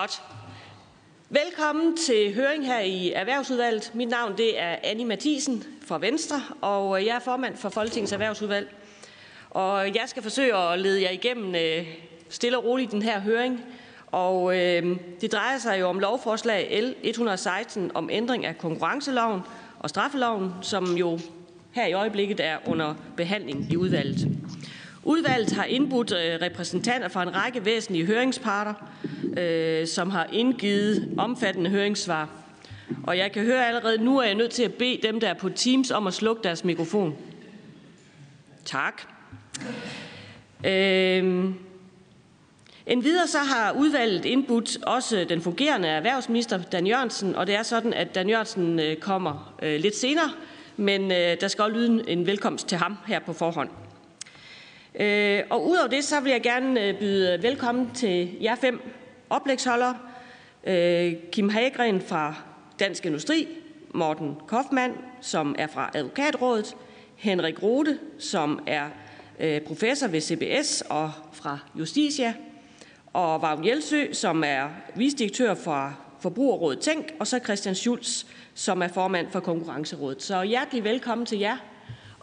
Godt. Velkommen til høring her i Erhvervsudvalget. Mit navn det er Annie Mathisen fra Venstre, og jeg er formand for Folketingets Erhvervsudvalg. Og jeg skal forsøge at lede jer igennem øh, stille og roligt den her høring. Og øh, det drejer sig jo om lovforslag L 116 om ændring af konkurrenceloven og straffeloven, som jo her i øjeblikket er under behandling i udvalget. Udvalget har indbudt øh, repræsentanter fra en række væsentlige høringsparter, øh, som har indgivet omfattende høringssvar. Og jeg kan høre allerede nu, at jeg er nødt til at bede dem, der er på Teams, om at slukke deres mikrofon. Tak. Øh, Endvidere så har udvalget indbudt også den fungerende erhvervsminister, Dan Jørgensen, og det er sådan, at Dan Jørgensen øh, kommer øh, lidt senere, men øh, der skal også lyde en velkomst til ham her på forhånd. Øh, og udover det, så vil jeg gerne øh, byde velkommen til jer fem oplægsholdere. Øh, Kim Hagren fra Dansk Industri, Morten Kaufmann, som er fra Advokatrådet, Henrik Rode, som er øh, professor ved CBS og fra Justitia, og Vagn Jelsø, som er visdirektør for Forbrugerrådet Tænk, og så Christian Schulz, som er formand for Konkurrencerådet. Så hjertelig velkommen til jer.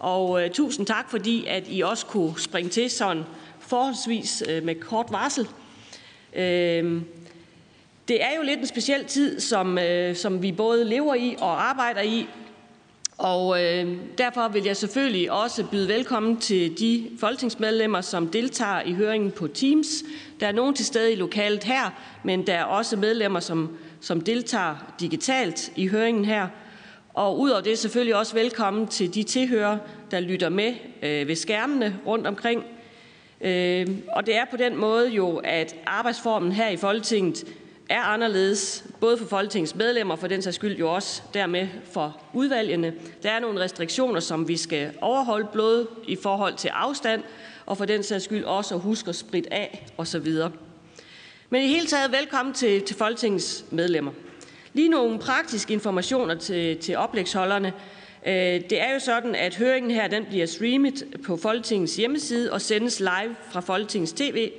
Og øh, tusind tak, fordi at I også kunne springe til sådan forholdsvis øh, med kort varsel. Øh, det er jo lidt en speciel tid, som, øh, som vi både lever i og arbejder i. Og øh, derfor vil jeg selvfølgelig også byde velkommen til de folketingsmedlemmer, som deltager i høringen på Teams. Der er nogen til stede i lokalet her, men der er også medlemmer, som, som deltager digitalt i høringen her. Og udover det selvfølgelig også velkommen til de tilhører, der lytter med øh, ved skærmene rundt omkring. Øh, og det er på den måde jo, at arbejdsformen her i Folketinget er anderledes, både for Folketingets medlemmer, for den sags skyld jo også dermed for udvalgene. Der er nogle restriktioner, som vi skal overholde, både i forhold til afstand, og for den sags skyld også at huske at spritte af osv. Men i hele taget velkommen til, til Folketingets medlemmer. Lige nogle praktiske informationer til, til oplægsholderne. Øh, det er jo sådan, at høringen her den bliver streamet på Folketingets hjemmeside og sendes live fra Folketingets TV.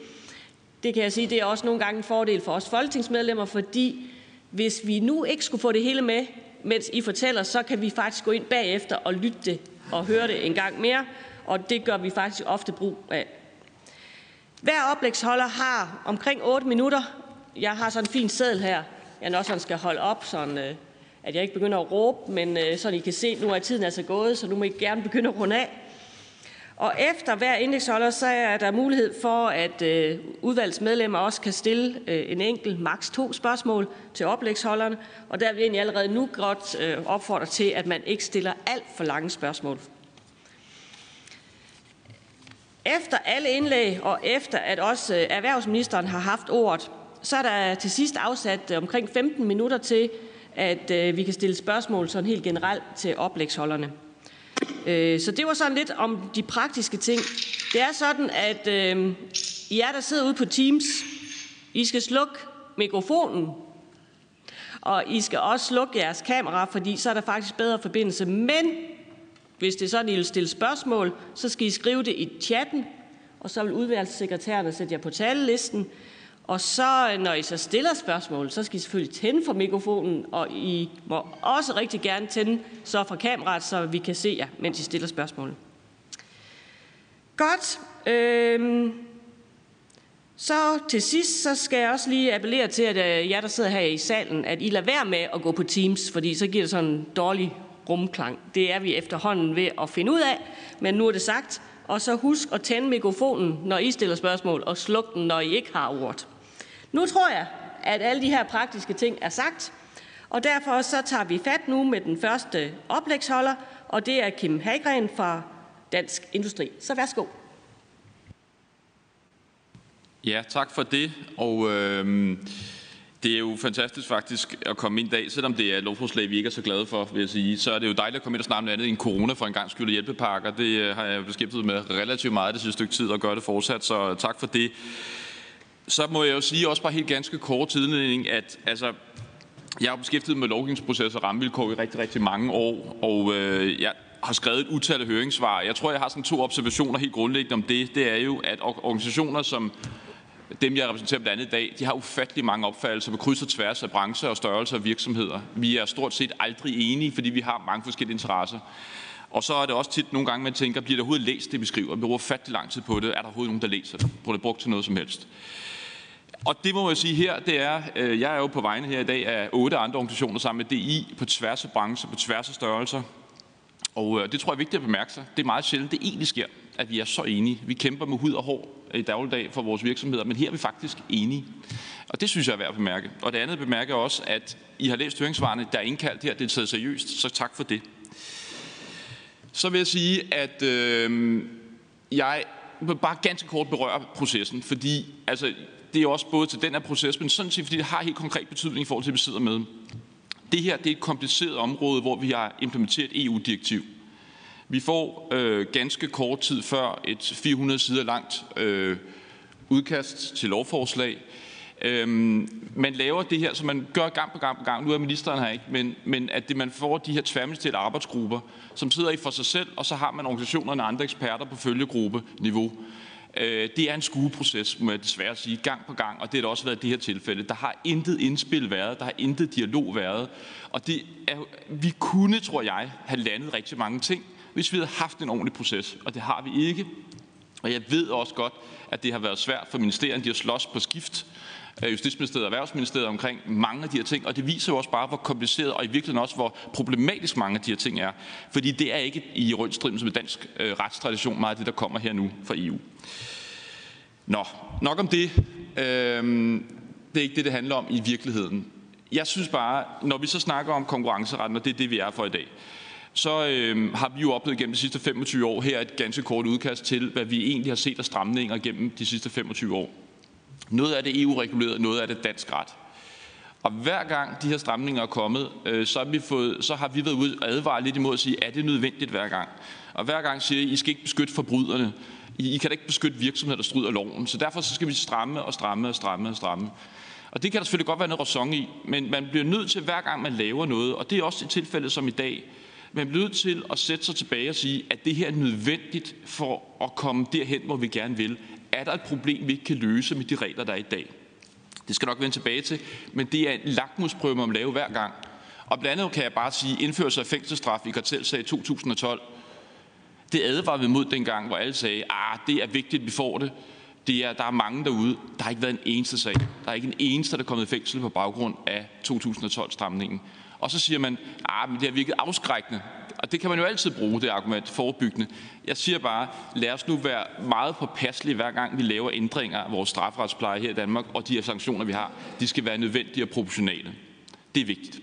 Det kan jeg sige, det er også nogle gange en fordel for os folketingsmedlemmer, fordi hvis vi nu ikke skulle få det hele med, mens I fortæller, så kan vi faktisk gå ind bagefter og lytte det og høre det en gang mere, og det gør vi faktisk ofte brug af. Hver oplægsholder har omkring 8 minutter. Jeg har sådan en fin seddel her, jeg også sådan skal holde op, sådan, øh, at jeg ikke begynder at råbe, men øh, sådan I kan se, nu er tiden altså gået, så nu må I gerne begynde at runde af. Og efter hver indeksholder, så er der mulighed for, at øh, udvalgsmedlemmer også kan stille øh, en enkelt, maks to spørgsmål til oplægsholderne. Og der vil jeg egentlig allerede nu godt øh, opfordre til, at man ikke stiller alt for lange spørgsmål. Efter alle indlæg, og efter at også øh, erhvervsministeren har haft ordet, så er der til sidst afsat omkring 15 minutter til, at øh, vi kan stille spørgsmål sådan helt generelt til oplægsholderne. Øh, så det var sådan lidt om de praktiske ting. Det er sådan, at øh, I der sidder ude på Teams, I skal slukke mikrofonen, og I skal også slukke jeres kamera, fordi så er der faktisk bedre forbindelse. Men hvis det er sådan, I vil stille spørgsmål, så skal I skrive det i chatten, og så vil udvalgssekretærerne sætte jer på talelisten. Og så, øh, når I så stiller spørgsmål, så skal I selvfølgelig tænde for mikrofonen, og I må også rigtig gerne tænde så fra kameraet, så vi kan se jer, mens I stiller spørgsmål. Godt. Øhm, så til sidst, så skal jeg også lige appellere til, at øh, jer, der sidder her i salen, at I lader være med at gå på Teams, fordi så giver det sådan en dårlig rumklang. Det er vi efterhånden ved at finde ud af, men nu er det sagt. Og så husk at tænde mikrofonen, når I stiller spørgsmål, og sluk den, når I ikke har ordet. Nu tror jeg, at alle de her praktiske ting er sagt, og derfor så tager vi fat nu med den første oplægsholder, og det er Kim Hagren fra Dansk Industri. Så værsgo. Ja, tak for det. Og øh, det er jo fantastisk faktisk at komme ind i dag, selvom det er et lovforslag, vi ikke er så glade for, vil jeg sige. Så er det jo dejligt at komme ind og snakke andet end corona for en gang skyld hjælpepakker. Det øh, har jeg beskæftiget med relativt meget det sidste stykke tid og gør det fortsat, så tak for det. Så må jeg jo sige også bare helt ganske kort tidligning, at altså, jeg har beskæftiget med lovgivningsprocesser og rammevilkår i rigtig, rigtig mange år, og øh, jeg har skrevet et utal af høringssvar. Jeg tror, jeg har sådan to observationer helt grundlæggende om det. Det er jo, at organisationer som dem, jeg repræsenterer blandt andet i dag, de har ufattelig mange opfattelser på kryds og tværs af brancher og størrelser og virksomheder. Vi er stort set aldrig enige, fordi vi har mange forskellige interesser. Og så er det også tit nogle gange, man tænker, bliver der overhovedet læst det, vi skriver? Vi bruger fattelig lang tid på det. Er der overhovedet nogen, der læser det? Bliver det brugt til noget som helst? Og det må jeg sige her, det er, øh, jeg er jo på vegne her i dag af otte andre organisationer sammen med DI på tværs af brancher, på tværs af størrelser. Og øh, det tror jeg er vigtigt at bemærke sig. Det er meget sjældent, det egentlig sker, at vi er så enige. Vi kæmper med hud og hår i dagligdag for vores virksomheder, men her er vi faktisk enige. Og det synes jeg er værd at bemærke. Og det andet bemærker også, at I har læst høringsvarene, der er indkaldt her, det er taget seriøst, så tak for det. Så vil jeg sige, at øh, jeg vil bare ganske kort berøre processen, fordi altså, det er også både til den her proces, men sådan set, fordi det har helt konkret betydning i forhold til, at vi sidder med. Det her det er et kompliceret område, hvor vi har implementeret EU-direktiv. E vi får øh, ganske kort tid før et 400 sider langt øh, udkast til lovforslag. Øhm, man laver det her, som man gør gang på gang på gang. Nu er ministeren her ikke, men, men at det, man får de her tværministerielle arbejdsgrupper, som sidder i for sig selv, og så har man organisationerne og andre eksperter på følgegruppe-niveau. Øh, det er en skueproces, må jeg desværre sige, gang på gang, og det har også været i det her tilfælde. Der har intet indspil været, der har intet dialog været, og det er, vi kunne, tror jeg, have landet rigtig mange ting, hvis vi havde haft en ordentlig proces, og det har vi ikke. Og jeg ved også godt, at det har været svært for ministerierne, de har slås på skift, Justitsministeriet og Erhvervsministeriet omkring mange af de her ting, og det viser jo også bare, hvor kompliceret og i virkeligheden også, hvor problematisk mange af de her ting er. Fordi det er ikke i rundstriden med dansk øh, retstradition meget af det, der kommer her nu fra EU. Nå, nok om det. Øhm, det er ikke det, det handler om i virkeligheden. Jeg synes bare, når vi så snakker om konkurrenceretten, og det er det, vi er for i dag, så øh, har vi jo oplevet gennem de sidste 25 år her et ganske kort udkast til, hvad vi egentlig har set af stramninger gennem de sidste 25 år. Noget af det EU-reguleret, noget af det dansk ret. Og hver gang de her stramninger er kommet, øh, så, har vi fået, så har vi været ude og advare lidt imod at sige, er det nødvendigt hver gang? Og hver gang siger I, I skal ikke beskytte forbryderne. I, I kan da ikke beskytte virksomheder, der strider loven. Så derfor så skal vi stramme og stramme og stramme og stramme. Og det kan der selvfølgelig godt være noget ræson i, men man bliver nødt til hver gang, man laver noget, og det er også et tilfælde som i dag, man bliver nødt til at sætte sig tilbage og sige, at det her er nødvendigt for at komme derhen, hvor vi gerne vil er der et problem, vi ikke kan løse med de regler, der er i dag. Det skal nok vende tilbage til, men det er en lakmusprøve, man lave hver gang. Og blandt andet kan jeg bare sige, indførelse af fængselsstraf i kartelsag i 2012, det advarede vi mod dengang, hvor alle sagde, ah, det er vigtigt, at vi får det. det er, der er mange derude. Der har ikke været en eneste sag. Der er ikke en eneste, der er kommet i fængsel på baggrund af 2012-stramningen. Og så siger man, ah, men det har virket afskrækkende. Og det kan man jo altid bruge, det argument, forebyggende. Jeg siger bare, lad os nu være meget påpasselige, hver gang vi laver ændringer af vores strafferetspleje her i Danmark, og de her sanktioner, vi har, de skal være nødvendige og proportionale. Det er vigtigt.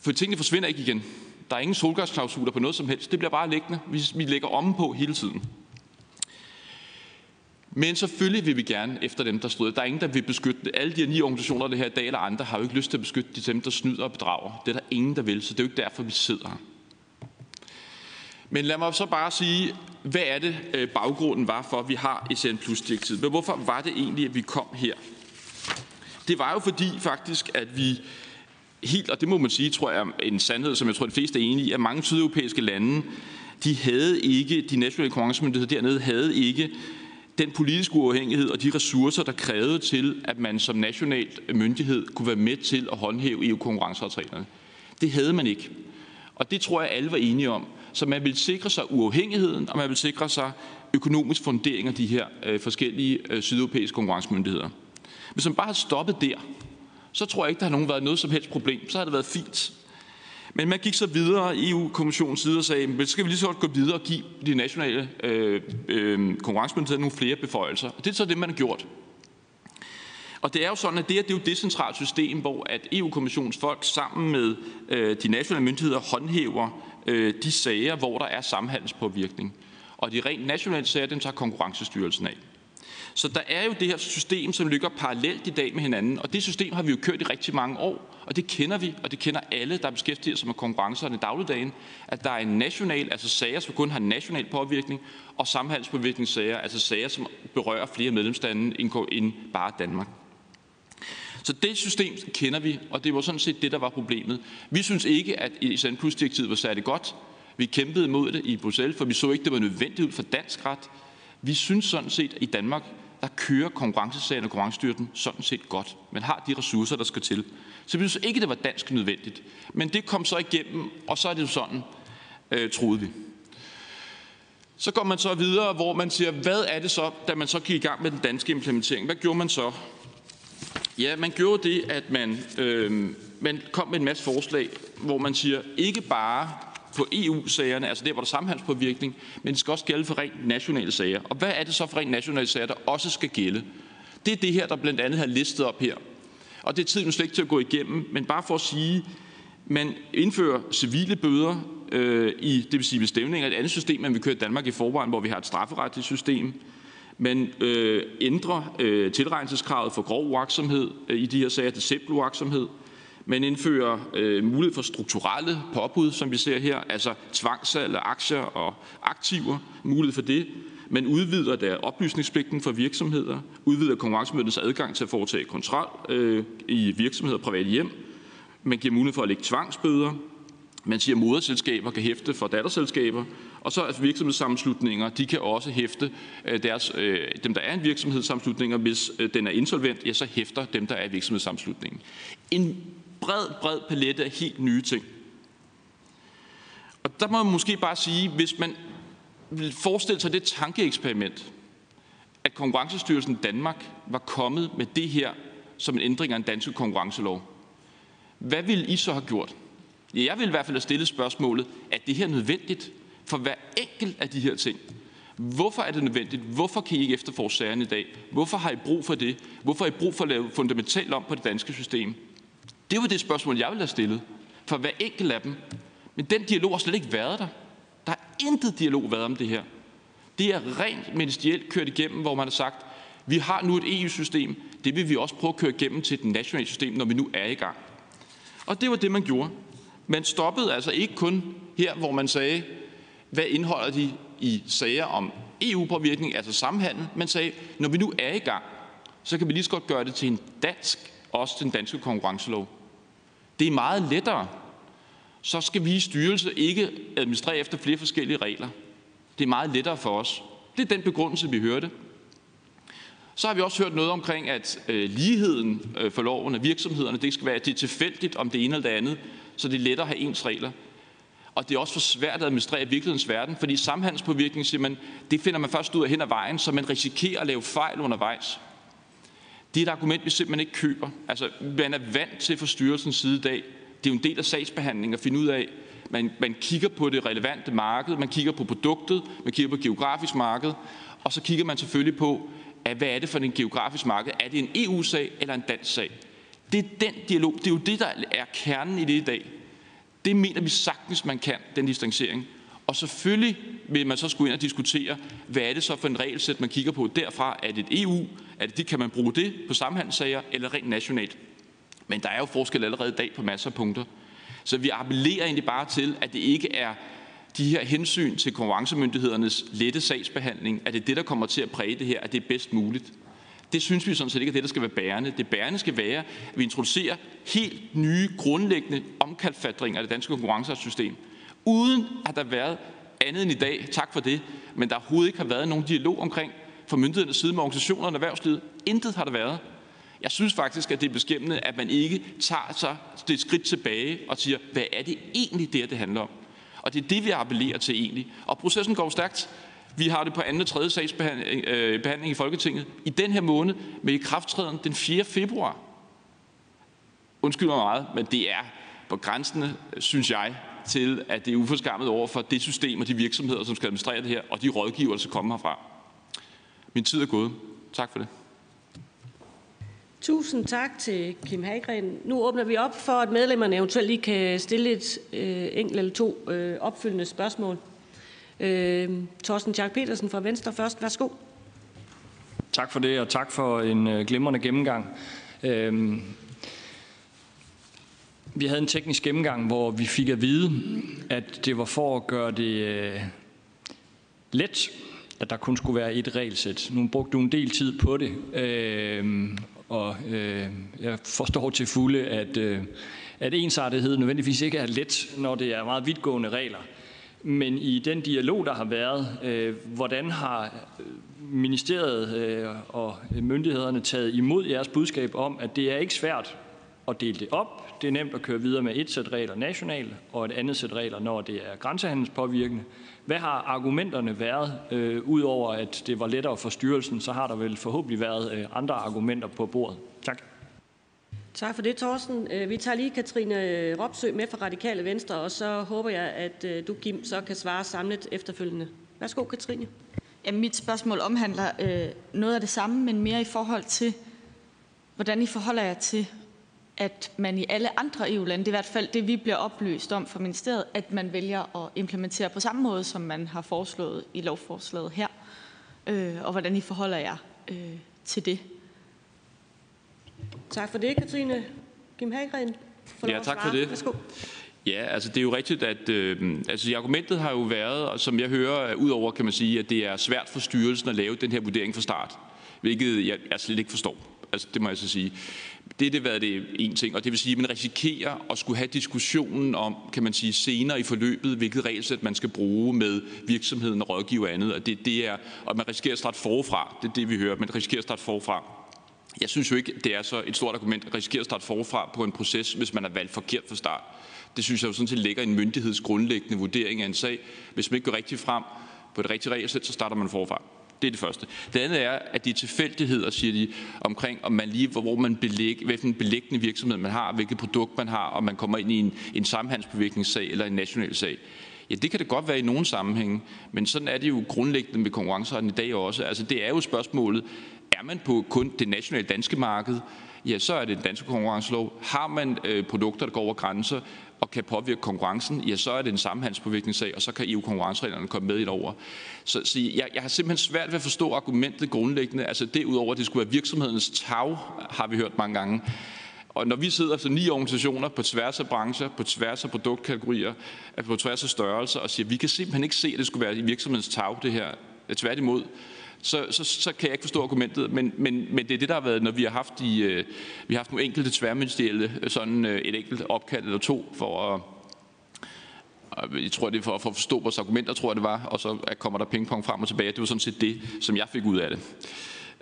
For tingene forsvinder ikke igen. Der er ingen solgasklausuler på noget som helst. Det bliver bare liggende. Vi, vi lægger om på hele tiden. Men selvfølgelig vil vi gerne efter dem, der stryger. Der er ingen, der vil beskytte Alle de her ni organisationer, det her dag eller andre, har jo ikke lyst til at beskytte de dem, der snyder og bedrager. Det er der ingen, der vil, så det er jo ikke derfor, vi sidder her. Men lad mig så bare sige, hvad er det øh, baggrunden var for, at vi har SN Plus direktivet? Men hvorfor var det egentlig, at vi kom her? Det var jo fordi faktisk, at vi helt, og det må man sige, tror jeg, en sandhed, som jeg tror, de fleste er enige i, at mange sydeuropæiske lande, de havde ikke, de nationale konkurrencemyndigheder dernede havde ikke den politiske uafhængighed og de ressourcer, der krævede til, at man som national myndighed kunne være med til at håndhæve EU-konkurrenceaftalerne. Det havde man ikke. Og det tror jeg, alle var enige om. Så man vil sikre sig uafhængigheden, og man vil sikre sig økonomisk fundering af de her øh, forskellige øh, sydeuropæiske konkurrencemyndigheder. Hvis man bare havde stoppet der, så tror jeg ikke, der har nogen været noget som helst problem. Så har det været fint. Men man gik så videre i EU-kommissionens side og sagde, men skal vi lige så godt gå videre og give de nationale øh, øh, konkurrencemyndigheder nogle flere beføjelser. Og det er så det, man har gjort. Og det er jo sådan, at det, her, det er jo et decentralt system, hvor at EU-kommissionens folk sammen med øh, de nationale myndigheder håndhæver øh, de sager, hvor der er samhandelspåvirkning. Og de rent nationale sager, dem tager Konkurrencestyrelsen af. Så der er jo det her system, som ligger parallelt i dag med hinanden, og det system har vi jo kørt i rigtig mange år, og det kender vi, og det kender alle, der beskæftiger sig med konkurrencerne i dagligdagen, at der er en national, altså sager, som kun har national påvirkning, og samhandelspåvirkningssager, altså sager, som berører flere medlemslande end bare Danmark. Så det system kender vi, og det var sådan set det, der var problemet. Vi synes ikke, at ESN Plus-direktivet var særlig godt. Vi kæmpede imod det i Bruxelles, for vi så ikke, det var nødvendigt ud for dansk ret. Vi synes sådan set i Danmark, der kører konkurrencesagen og konkurrencestyrelsen sådan set godt. Man har de ressourcer, der skal til. Så vi synes ikke, det var dansk nødvendigt. Men det kom så igennem, og så er det jo sådan, øh, troede vi. Så går man så videre, hvor man siger, hvad er det så, da man så gik i gang med den danske implementering? Hvad gjorde man så? Ja, man gjorde det, at man, øh, man kom med en masse forslag, hvor man siger, ikke bare på EU-sagerne, altså der, hvor der er samhandspåvirkning, men det skal også gælde for rent nationale sager. Og hvad er det så for rent nationale sager, der også skal gælde? Det er det her, der blandt andet har listet op her. Og det er tiden slet ikke til at gå igennem, men bare for at sige, man indfører civile bøder øh, i, det vil sige ved stævninger, et andet system, end vi kører i Danmark i forvejen, hvor vi har et strafferetligt system. Man øh, ændrer øh, tilregnelseskravet for grov uaksomhed øh, i de her sager til simpel uaksomhed. Man indfører øh, mulighed for strukturelle påbud, som vi ser her, altså tvangssalg af aktier og aktiver, mulighed for det. Man udvider der oplysningspligten for virksomheder, udvider konkurrencemyndighedens adgang til at foretage kontrol øh, i virksomheder og private hjem. Man giver mulighed for at lægge tvangsbøder. Man siger, at moderselskaber kan hæfte for datterselskaber, og så er virksomhedssammenslutninger, de kan også hæfte øh, deres, øh, dem, der er en virksomhedssammenslutning, og hvis øh, den er insolvent, ja, så hæfter dem, der er virksomhedssammenslutningen. En bred, bred palette af helt nye ting. Og der må man måske bare sige, hvis man vil forestille sig det tankeeksperiment, at Konkurrencestyrelsen Danmark var kommet med det her som en ændring af en dansk konkurrencelov, hvad ville I så have gjort? Ja, jeg vil i hvert fald have stillet spørgsmålet, er det her nødvendigt for hver enkelt af de her ting? Hvorfor er det nødvendigt? Hvorfor kan I ikke efterforske sagerne i dag? Hvorfor har I brug for det? Hvorfor har I brug for at lave fundamentalt om på det danske system? Det var det spørgsmål, jeg ville have stillet for hver enkelt af dem. Men den dialog har slet ikke været der. Der har intet dialog været om det her. Det er rent ministerielt kørt igennem, hvor man har sagt, vi har nu et EU-system, det vil vi også prøve at køre igennem til et nationale system, når vi nu er i gang. Og det var det, man gjorde. Man stoppede altså ikke kun her, hvor man sagde, hvad indeholder de i sager om EU-påvirkning, altså samhandel. Man sagde, når vi nu er i gang, så kan vi lige så godt gøre det til en dansk, også den danske konkurrencelov. Det er meget lettere. Så skal vi i styrelse ikke administrere efter flere forskellige regler. Det er meget lettere for os. Det er den begrundelse, vi hørte. Så har vi også hørt noget omkring, at øh, ligheden øh, for loven af virksomhederne, det skal være, at det er tilfældigt om det ene eller det andet, så det er lettere at have ens regler. Og det er også for svært at administrere i virkelighedens verden, fordi samhandelspåvirkning, siger man, det finder man først ud af hen ad vejen, så man risikerer at lave fejl undervejs. Det er et argument, vi simpelthen ikke køber. Altså, man er vant til fra styrelsens side i dag. Det er jo en del af sagsbehandlingen at finde ud af, man, man kigger på det relevante marked, man kigger på produktet, man kigger på geografisk marked, og så kigger man selvfølgelig på, at hvad er det for en geografisk marked? Er det en EU-sag eller en dansk sag? Det er den dialog, det er jo det, der er kernen i det i dag. Det mener vi sagtens, man kan, den distancering. Og selvfølgelig vil man så skulle ind og diskutere, hvad er det så for en regelsæt, man kigger på derfra? Er det et EU? Er det, kan man bruge det på samhandelssager eller rent nationalt? Men der er jo forskel allerede i dag på masser af punkter. Så vi appellerer egentlig bare til, at det ikke er de her hensyn til konkurrencemyndighedernes lette sagsbehandling, at det er det, der kommer til at præge det her, at det er bedst muligt. Det synes vi sådan set ikke er det, der skal være bærende. Det bærende skal være, at vi introducerer helt nye, grundlæggende omkalfatringer af det danske konkurrencesystem, uden at der har været andet end i dag. Tak for det. Men der overhovedet ikke har været nogen dialog omkring fra myndighedernes side med organisationerne og erhvervslivet. Intet har der været. Jeg synes faktisk, at det er beskæmmende, at man ikke tager sig det skridt tilbage og siger, hvad er det egentlig, det det handler om? Og det er det, vi appellerer til egentlig. Og processen går stærkt. Vi har det på anden og tredje sagsbehandling øh, behandling i Folketinget i den her måned med krafttræden den 4. februar. Undskyld mig meget, men det er på grænsen, synes jeg, til, at det er uforskammet over for det system og de virksomheder, som skal administrere det her, og de rådgiver, der skal komme herfra. Min tid er gået. Tak for det. Tusind tak til Kim Hagren. Nu åbner vi op for, at medlemmerne eventuelt lige kan stille et øh, enkelt eller to øh, opfølgende spørgsmål. Øh, Torsten Tjark Petersen fra Venstre først. Værsgo. Tak for det, og tak for en øh, glimrende gennemgang. Øh, vi havde en teknisk gennemgang, hvor vi fik at vide, at det var for at gøre det øh, let, at der kun skulle være et regelsæt. Nu brugte du en del tid på det, øh, og øh, jeg forstår til fulde, at, øh, at ensartethed nødvendigvis ikke er let, når det er meget vidtgående regler. Men i den dialog, der har været, øh, hvordan har øh, ministeriet øh, og myndighederne taget imod jeres budskab om, at det er ikke svært at dele det op. Det er nemt at køre videre med et sæt regler nationalt, og et andet sæt regler, når det er grænsehandelspåvirkende. Hvad har argumenterne været? Øh, Udover at det var lettere for styrelsen, så har der vel forhåbentlig været øh, andre argumenter på bordet. Tak. Tak for det, Thorsten. Øh, vi tager lige Katrine Ropsø med fra Radikale Venstre, og så håber jeg, at øh, du, Kim, så kan svare samlet efterfølgende. Værsgo, Katrine. Ja, mit spørgsmål omhandler øh, noget af det samme, men mere i forhold til, hvordan I forholder jer til, at man i alle andre EU-lande, det er i hvert fald det, vi bliver oplyst om fra ministeriet, at man vælger at implementere på samme måde, som man har foreslået i lovforslaget her, øh, og hvordan I forholder jer øh, til det. Tak for det, Katrine. Kim Hagren. Ja, tak for det. Værsgo. Ja, altså det er jo rigtigt, at øh, altså, argumentet har jo været, og som jeg hører, udover kan man sige, at det er svært for styrelsen at lave den her vurdering fra start, hvilket jeg, jeg slet ikke forstår. Altså det må jeg så sige. Det har været det en ting, og det vil sige, at man risikerer at skulle have diskussionen om, kan man sige, senere i forløbet, hvilket regelsæt man skal bruge med virksomheden og rådgiver og andet, og det, det er, og man risikerer at starte forfra. Det er det, vi hører. Man risikerer at starte forfra. Jeg synes jo ikke, det er så et stort argument at risikere at starte forfra på en proces, hvis man har valgt forkert fra start. Det synes jeg jo sådan set ligger en myndighedsgrundlæggende vurdering af en sag. Hvis man ikke går rigtigt frem på et rigtigt regelsæt, så starter man forfra. Det er det første. Det andet er, at de tilfældigheder, siger de, omkring, om man lige, hvor man belæg, hvilken belæggende virksomhed man har, hvilket produkt man har, og man kommer ind i en, en samhandelsbevirkningssag eller en national sag. Ja, det kan det godt være i nogle sammenhænge, men sådan er det jo grundlæggende med konkurrenceretten i dag også. Altså, det er jo spørgsmålet, er man på kun det nationale danske marked, ja, så er det den danske konkurrencelov. Har man øh, produkter, der går over grænser, og kan påvirke konkurrencen, ja, så er det en sammenhandsforviklingssag, og så kan EU-konkurrencereglerne komme med i over. Så, så jeg, jeg har simpelthen svært ved at forstå argumentet grundlæggende. Altså det udover, at det skulle være virksomhedens tag, har vi hørt mange gange. Og når vi sidder så ni organisationer på tværs af brancher, på tværs af produktkategorier, på tværs af størrelser, og siger, at vi kan simpelthen ikke se, at det skulle være i virksomhedens tag, det her. Tværtimod, så, så, så kan jeg ikke forstå argumentet. Men, men, men det er det, der har været, når vi har haft, de, øh, vi har haft nogle enkelte tværministerielle, øh, sådan øh, et enkelt opkald eller to, for at jeg tror, det er for, for at forstå vores argumenter, tror jeg det var, og så kommer der pingpong frem og tilbage. Det var sådan set det, som jeg fik ud af det.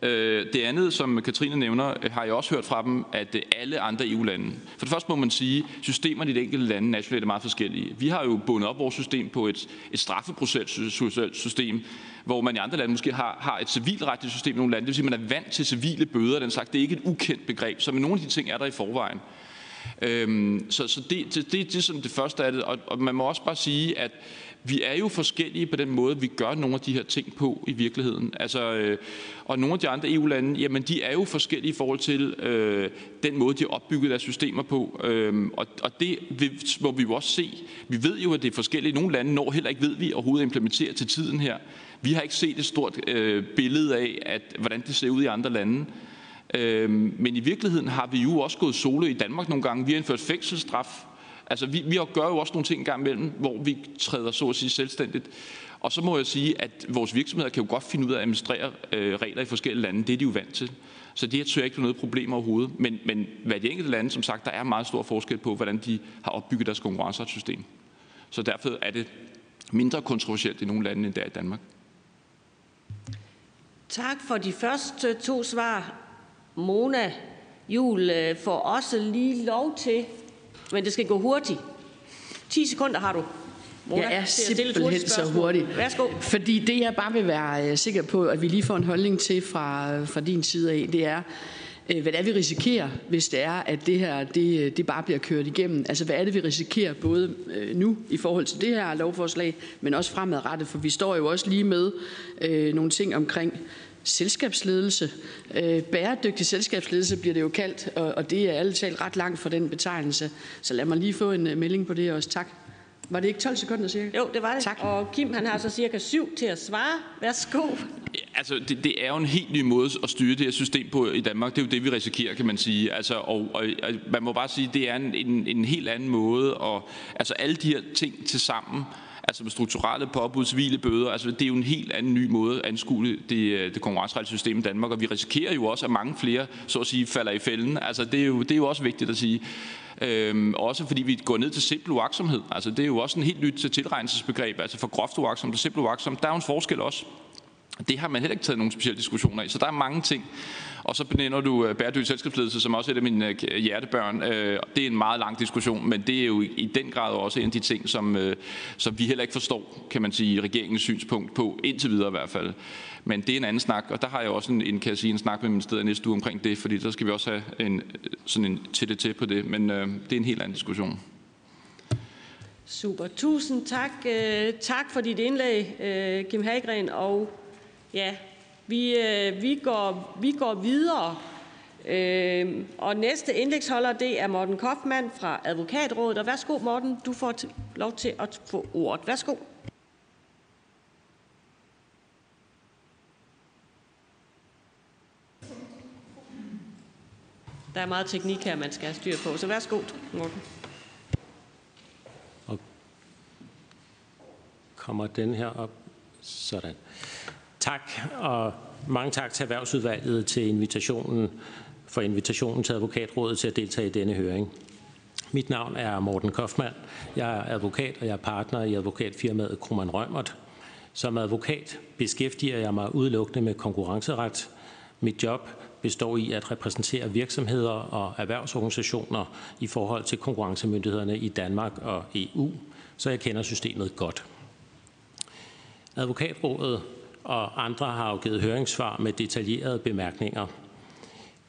Øh, det andet, som Katrine nævner, øh, har jeg også hørt fra dem, at øh, alle andre EU-lande. For det første må man sige, at systemerne i de enkelte lande nationalt er meget forskellige. Vi har jo bundet op vores system på et, et straffeprocessystem, hvor man i andre lande måske har, har et civilretligt system i nogle lande. Det vil sige, at man er vant til civile bøder. Den sagt, det er ikke et ukendt begreb, så nogle af de ting er der i forvejen. Øhm, så så det, det, det, det er sådan det første af det. Og, og man må også bare sige, at vi er jo forskellige på den måde, vi gør nogle af de her ting på i virkeligheden. Altså, øh, og nogle af de andre EU-lande, jamen de er jo forskellige i forhold til øh, den måde, de har opbygget deres systemer på. Øh, og, og det må vi jo også se. Vi ved jo, at det er forskelligt. Nogle lande når heller ikke, ved vi, overhovedet at implementere til tiden her. Vi har ikke set et stort øh, billede af, at, hvordan det ser ud i andre lande. Øh, men i virkeligheden har vi jo også gået solo i Danmark nogle gange. Vi har indført fængselsstraf Altså, vi, vi gør jo også nogle ting engang imellem, hvor vi træder så at sige selvstændigt. Og så må jeg sige, at vores virksomheder kan jo godt finde ud af at administrere øh, regler i forskellige lande. Det er de jo vant til. Så det her tør ikke på noget problem overhovedet. Men, men hvad de enkelte lande, som sagt, der er meget stor forskel på, hvordan de har opbygget deres konkurrenceretssystem. Så derfor er det mindre kontroversielt i nogle lande, end det er i Danmark. Tak for de første to svar. Mona Jul øh, får også lige lov til men det skal gå hurtigt. 10 sekunder har du. Mona, jeg er simpelthen så hurtig. Værsgo. Fordi det, jeg bare vil være øh, sikker på, at vi lige får en holdning til fra, fra din side af, det er, øh, hvad det er, vi risikerer, hvis det er, at det her det, det bare bliver kørt igennem. Altså, hvad er det, vi risikerer både øh, nu i forhold til det her lovforslag, men også fremadrettet, for vi står jo også lige med øh, nogle ting omkring selskabsledelse. Øh, bæredygtig selskabsledelse bliver det jo kaldt, og, og det er alle talt ret langt for den betegnelse. Så lad mig lige få en uh, melding på det også. Tak. Var det ikke 12 sekunder cirka? Jo, det var det. Tak. Og Kim han har så cirka 7 til at svare. Værsgo. Altså, det, det er jo en helt ny måde at styre det her system på i Danmark. Det er jo det, vi risikerer, kan man sige. Altså, og, og, og man må bare sige, det er en, en, en helt anden måde. Og, altså, alle de her ting til sammen altså med strukturelle påbud, civile bøder. Altså det er jo en helt anden ny måde at anskue det, øh, det konkurrenceretssystem i Danmark, og vi risikerer jo også, at mange flere, så at sige, falder i fælden. Altså det er jo, det er jo også vigtigt at sige. Øhm, også fordi vi går ned til simpel uaksomhed. Altså det er jo også en helt nyt tilregnelsesbegreb, altså fra groft uaksom til simpel uaksom. Der er jo en forskel også. Det har man heller ikke taget nogen specielle diskussioner i. Så der er mange ting. Og så benævner du øh, bæredygtig selskabsledelse som også et af mine øh, hjertebørn. Øh, det er en meget lang diskussion, men det er jo i den grad også en af de ting, som, som vi heller ikke forstår, kan man sige, regeringens synspunkt på, indtil videre i hvert fald. Men det er en anden snak, og der har jeg også en, en kan jeg sige, en snak med ministeriet næste uge omkring det, fordi der skal vi også have en, sådan en til til på det, men øh, det er en helt anden diskussion. Super. Tusind tak. Øh, tak for dit indlæg, øh, Kim Hagren. Og ja, vi, øh, vi, går, vi går videre. Øh, og næste indlægsholder, det er Morten Kaufmann fra Advokatrådet. Og værsgo, Morten, du får lov til at få ordet. Værsgo. Der er meget teknik her, man skal have styr på. Så værsgo, Morten. Og kommer den her op? Sådan. Tak, og mange tak til Erhvervsudvalget til invitationen, for invitationen til Advokatrådet til at deltage i denne høring. Mit navn er Morten Kofmann. Jeg er advokat, og jeg er partner i advokatfirmaet Krummern Rømert. Som advokat beskæftiger jeg mig udelukkende med konkurrenceret. Mit job består i at repræsentere virksomheder og erhvervsorganisationer i forhold til konkurrencemyndighederne i Danmark og EU, så jeg kender systemet godt. Advokatrådet og andre har afgivet høringssvar med detaljerede bemærkninger.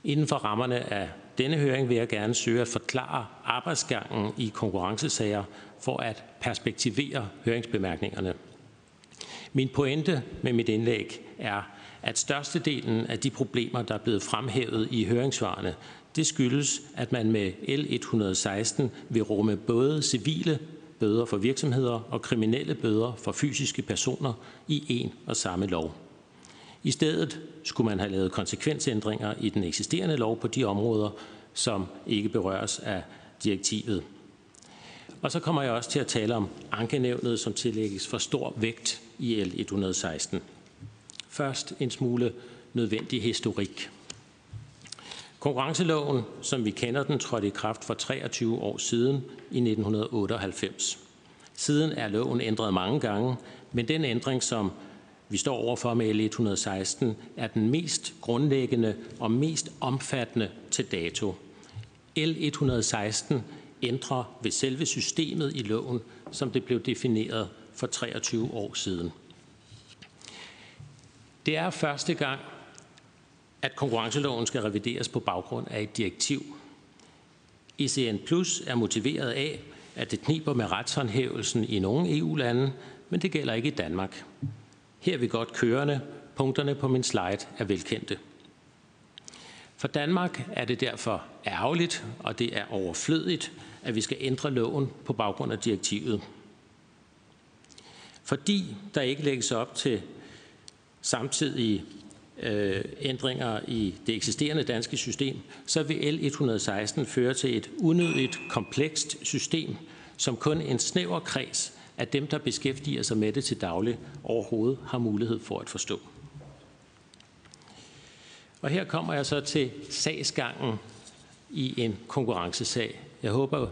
Inden for rammerne af denne høring vil jeg gerne søge at forklare arbejdsgangen i konkurrencesager for at perspektivere høringsbemærkningerne. Min pointe med mit indlæg er, at størstedelen af de problemer, der er blevet fremhævet i høringssvarene, det skyldes, at man med L116 vil rumme både civile bøder for virksomheder og kriminelle bøder for fysiske personer i en og samme lov. I stedet skulle man have lavet konsekvensændringer i den eksisterende lov på de områder, som ikke berøres af direktivet. Og så kommer jeg også til at tale om ankenævnet, som tillægges for stor vægt i L116. Først en smule nødvendig historik. Konkurrenceloven, som vi kender den, trådte i kraft for 23 år siden i 1998. Siden er loven ændret mange gange, men den ændring, som vi står overfor med L116, er den mest grundlæggende og mest omfattende til dato. L116 ændrer ved selve systemet i loven, som det blev defineret for 23 år siden. Det er første gang, at konkurrenceloven skal revideres på baggrund af et direktiv. ECN Plus er motiveret af, at det kniber med retshåndhævelsen i nogle EU-lande, men det gælder ikke i Danmark. Her er vi godt kørende. Punkterne på min slide er velkendte. For Danmark er det derfor ærgerligt, og det er overflødigt, at vi skal ændre loven på baggrund af direktivet. Fordi der ikke lægges op til samtidige øh, ændringer i det eksisterende danske system, så vil L116 føre til et unødigt komplekst system, som kun en snæver kreds af dem, der beskæftiger sig med det til daglig, overhovedet har mulighed for at forstå. Og her kommer jeg så til sagsgangen i en konkurrencesag. Jeg håber,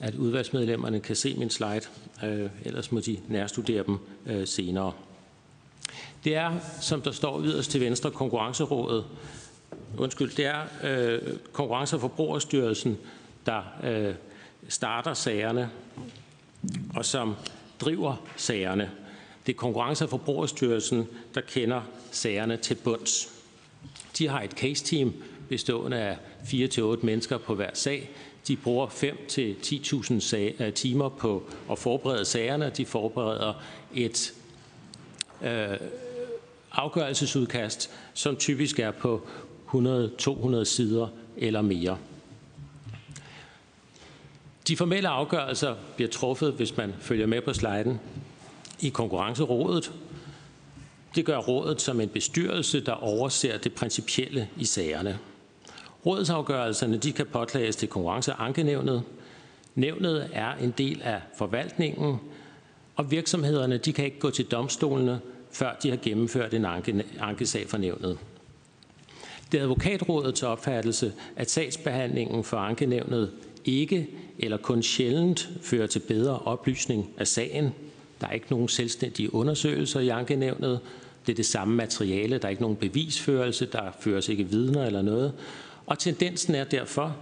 at udvalgsmedlemmerne kan se min slide, øh, ellers må de nærstudere dem øh, senere. Det er, som der står yderst til venstre, konkurrencerådet, undskyld, det er øh, Konkurrence- og Forbrugerstyrelsen, der øh, starter sagerne, og som driver sagerne. Det er Konkurrence- og Forbrugerstyrelsen, der kender sagerne til bunds. De har et case-team bestående af 4-8 mennesker på hver sag. De bruger 5-10.000 øh, timer på at forberede sagerne. De forbereder et øh, afgørelsesudkast, som typisk er på 100-200 sider eller mere. De formelle afgørelser bliver truffet, hvis man følger med på sliden, i konkurrencerådet. Det gør rådet som en bestyrelse, der overser det principielle i sagerne. Rådsafgørelserne de kan påklages til konkurrenceankenævnet. Nævnet er en del af forvaltningen, og virksomhederne de kan ikke gå til domstolene, før de har gennemført en anke, ankesag for nævnet. Det er advokatrådets opfattelse, at sagsbehandlingen for ankenævnet ikke eller kun sjældent fører til bedre oplysning af sagen. Der er ikke nogen selvstændige undersøgelser i ankenævnet. Det er det samme materiale. Der er ikke nogen bevisførelse. Der føres ikke vidner eller noget. Og tendensen er derfor,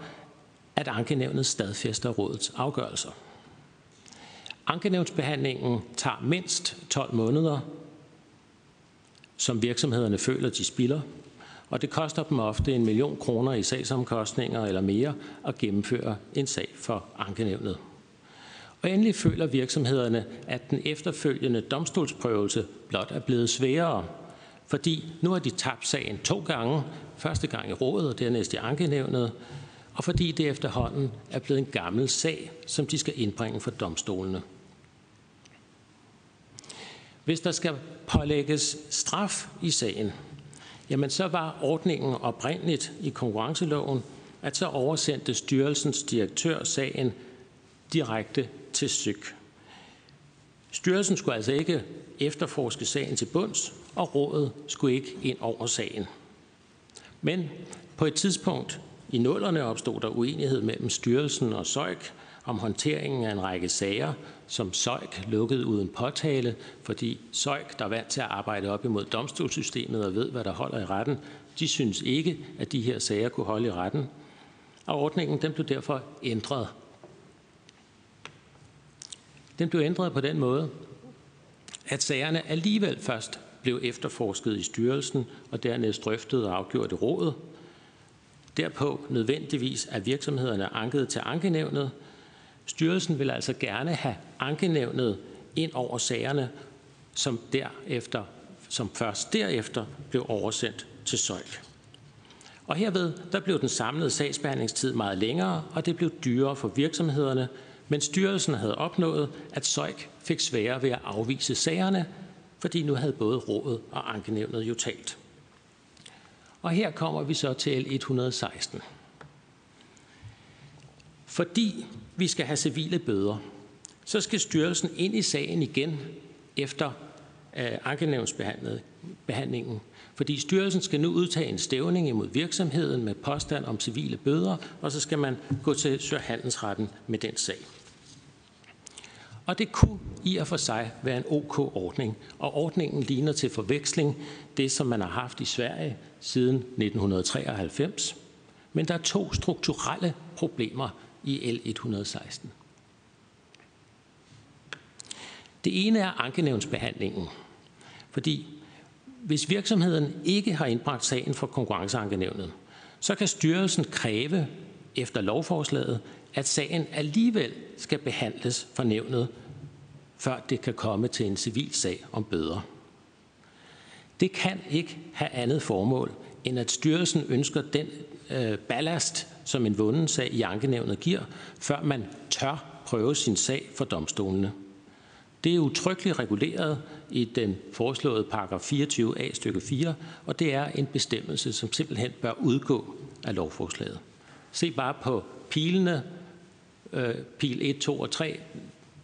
at ankenævnet stadfæster rådets afgørelser. Ankenævnsbehandlingen tager mindst 12 måneder, som virksomhederne føler, de spilder, og det koster dem ofte en million kroner i sagsomkostninger eller mere at gennemføre en sag for ankenævnet. Og endelig føler virksomhederne, at den efterfølgende domstolsprøvelse blot er blevet sværere, fordi nu har de tabt sagen to gange, første gang i rådet og dernæst i ankenævnet, og fordi det efterhånden er blevet en gammel sag, som de skal indbringe for domstolene. Hvis der skal pålægges straf i sagen, jamen så var ordningen oprindeligt i konkurrenceloven, at så oversendte styrelsens direktør sagen direkte til SYK. Styrelsen skulle altså ikke efterforske sagen til bunds, og rådet skulle ikke ind over sagen. Men på et tidspunkt i nullerne opstod der uenighed mellem styrelsen og SØJK om håndteringen af en række sager, som SØJK lukkede uden påtale, fordi SØJK, der er vant til at arbejde op imod domstolssystemet og ved, hvad der holder i retten, de synes ikke, at de her sager kunne holde i retten. Og ordningen den blev derfor ændret. Den blev ændret på den måde, at sagerne alligevel først blev efterforsket i styrelsen og dernæst drøftet og afgjort i rådet. Derpå nødvendigvis er virksomhederne anket til ankenævnet, Styrelsen vil altså gerne have ankenævnet ind over sagerne, som, derefter, som først derefter blev oversendt til Søjl. Og herved der blev den samlede sagsbehandlingstid meget længere, og det blev dyrere for virksomhederne, men styrelsen havde opnået, at SØJK fik sværere ved at afvise sagerne, fordi nu havde både rådet og ankenævnet jo talt. Og her kommer vi så til L116. Fordi vi skal have civile bøder, så skal styrelsen ind i sagen igen efter øh, ankenævnsbehandlingen. Fordi styrelsen skal nu udtage en stævning imod virksomheden med påstand om civile bøder, og så skal man gå til Sørhandelsretten med den sag. Og det kunne i og for sig være en OK-ordning, og ordningen ligner til forveksling det, som man har haft i Sverige siden 1993. Men der er to strukturelle problemer i L 116. Det ene er ankenævnsbehandlingen. Fordi hvis virksomheden ikke har indbragt sagen for konkurrenceankenævnet, så kan styrelsen kræve efter lovforslaget, at sagen alligevel skal behandles for nævnet, før det kan komme til en civil sag om bøder. Det kan ikke have andet formål, end at styrelsen ønsker den øh, ballast, som en vunden sag i ankenævnet giver, før man tør prøve sin sag for domstolene. Det er utryggeligt reguleret i den foreslåede paragraf 24a stykke 4, og det er en bestemmelse, som simpelthen bør udgå af lovforslaget. Se bare på pilene, øh, pil 1, 2 og 3.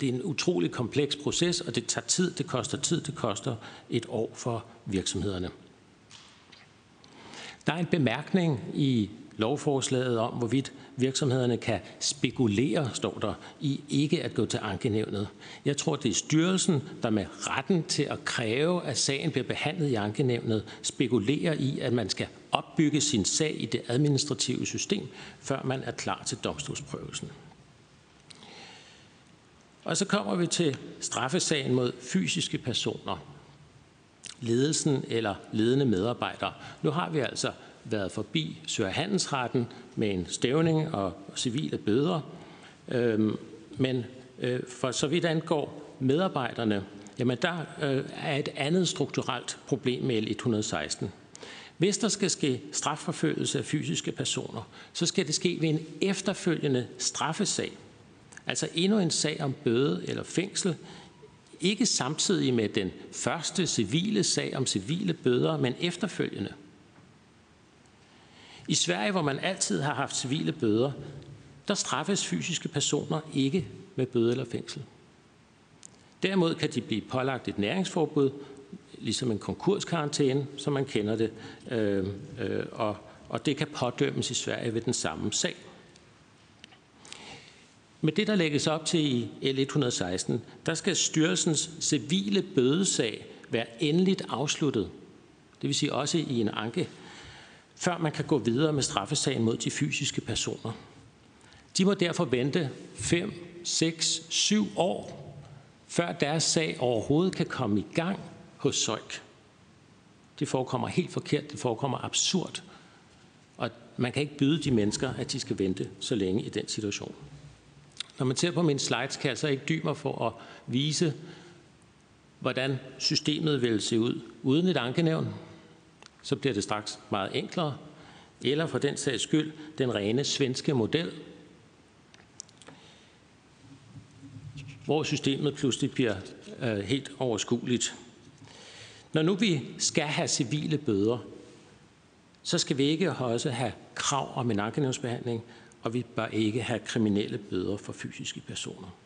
Det er en utrolig kompleks proces, og det tager tid, det koster tid, det koster et år for virksomhederne. Der er en bemærkning i lovforslaget om, hvorvidt virksomhederne kan spekulere, står der, i ikke at gå til ankenævnet. Jeg tror, det er styrelsen, der med retten til at kræve, at sagen bliver behandlet i ankenævnet, spekulerer i, at man skal opbygge sin sag i det administrative system, før man er klar til domstolsprøvelsen. Og så kommer vi til straffesagen mod fysiske personer ledelsen eller ledende medarbejdere. Nu har vi altså været forbi Sørhandelsretten med en stævning og civile bøder. Øhm, men øh, for så vidt angår medarbejderne, jamen der øh, er et andet strukturelt problem med L116. Hvis der skal ske strafforfølgelse af fysiske personer, så skal det ske ved en efterfølgende straffesag. Altså endnu en sag om bøde eller fængsel ikke samtidig med den første civile sag om civile bøder, men efterfølgende. I Sverige, hvor man altid har haft civile bøder, der straffes fysiske personer ikke med bøde eller fængsel. Derimod kan de blive pålagt et næringsforbud, ligesom en konkurskarantæne, som man kender det, øh, øh, og, og det kan pådømmes i Sverige ved den samme sag. Med det, der lægges op til i L116, der skal styrelsens civile bødesag være endeligt afsluttet, det vil sige også i en anke, før man kan gå videre med straffesagen mod de fysiske personer. De må derfor vente 5, 6, 7 år, før deres sag overhovedet kan komme i gang hos Søjk. Det forekommer helt forkert, det forekommer absurd, og man kan ikke byde de mennesker, at de skal vente så længe i den situation. Når man ser på mine slides, kan jeg så ikke dybe mig for at vise, hvordan systemet vil se ud uden et ankenævn. Så bliver det straks meget enklere. Eller for den sags skyld, den rene svenske model, hvor systemet pludselig bliver øh, helt overskueligt. Når nu vi skal have civile bøder, så skal vi ikke også have krav om en ankenævnsbehandling, og vi bør ikke have kriminelle bøder for fysiske personer.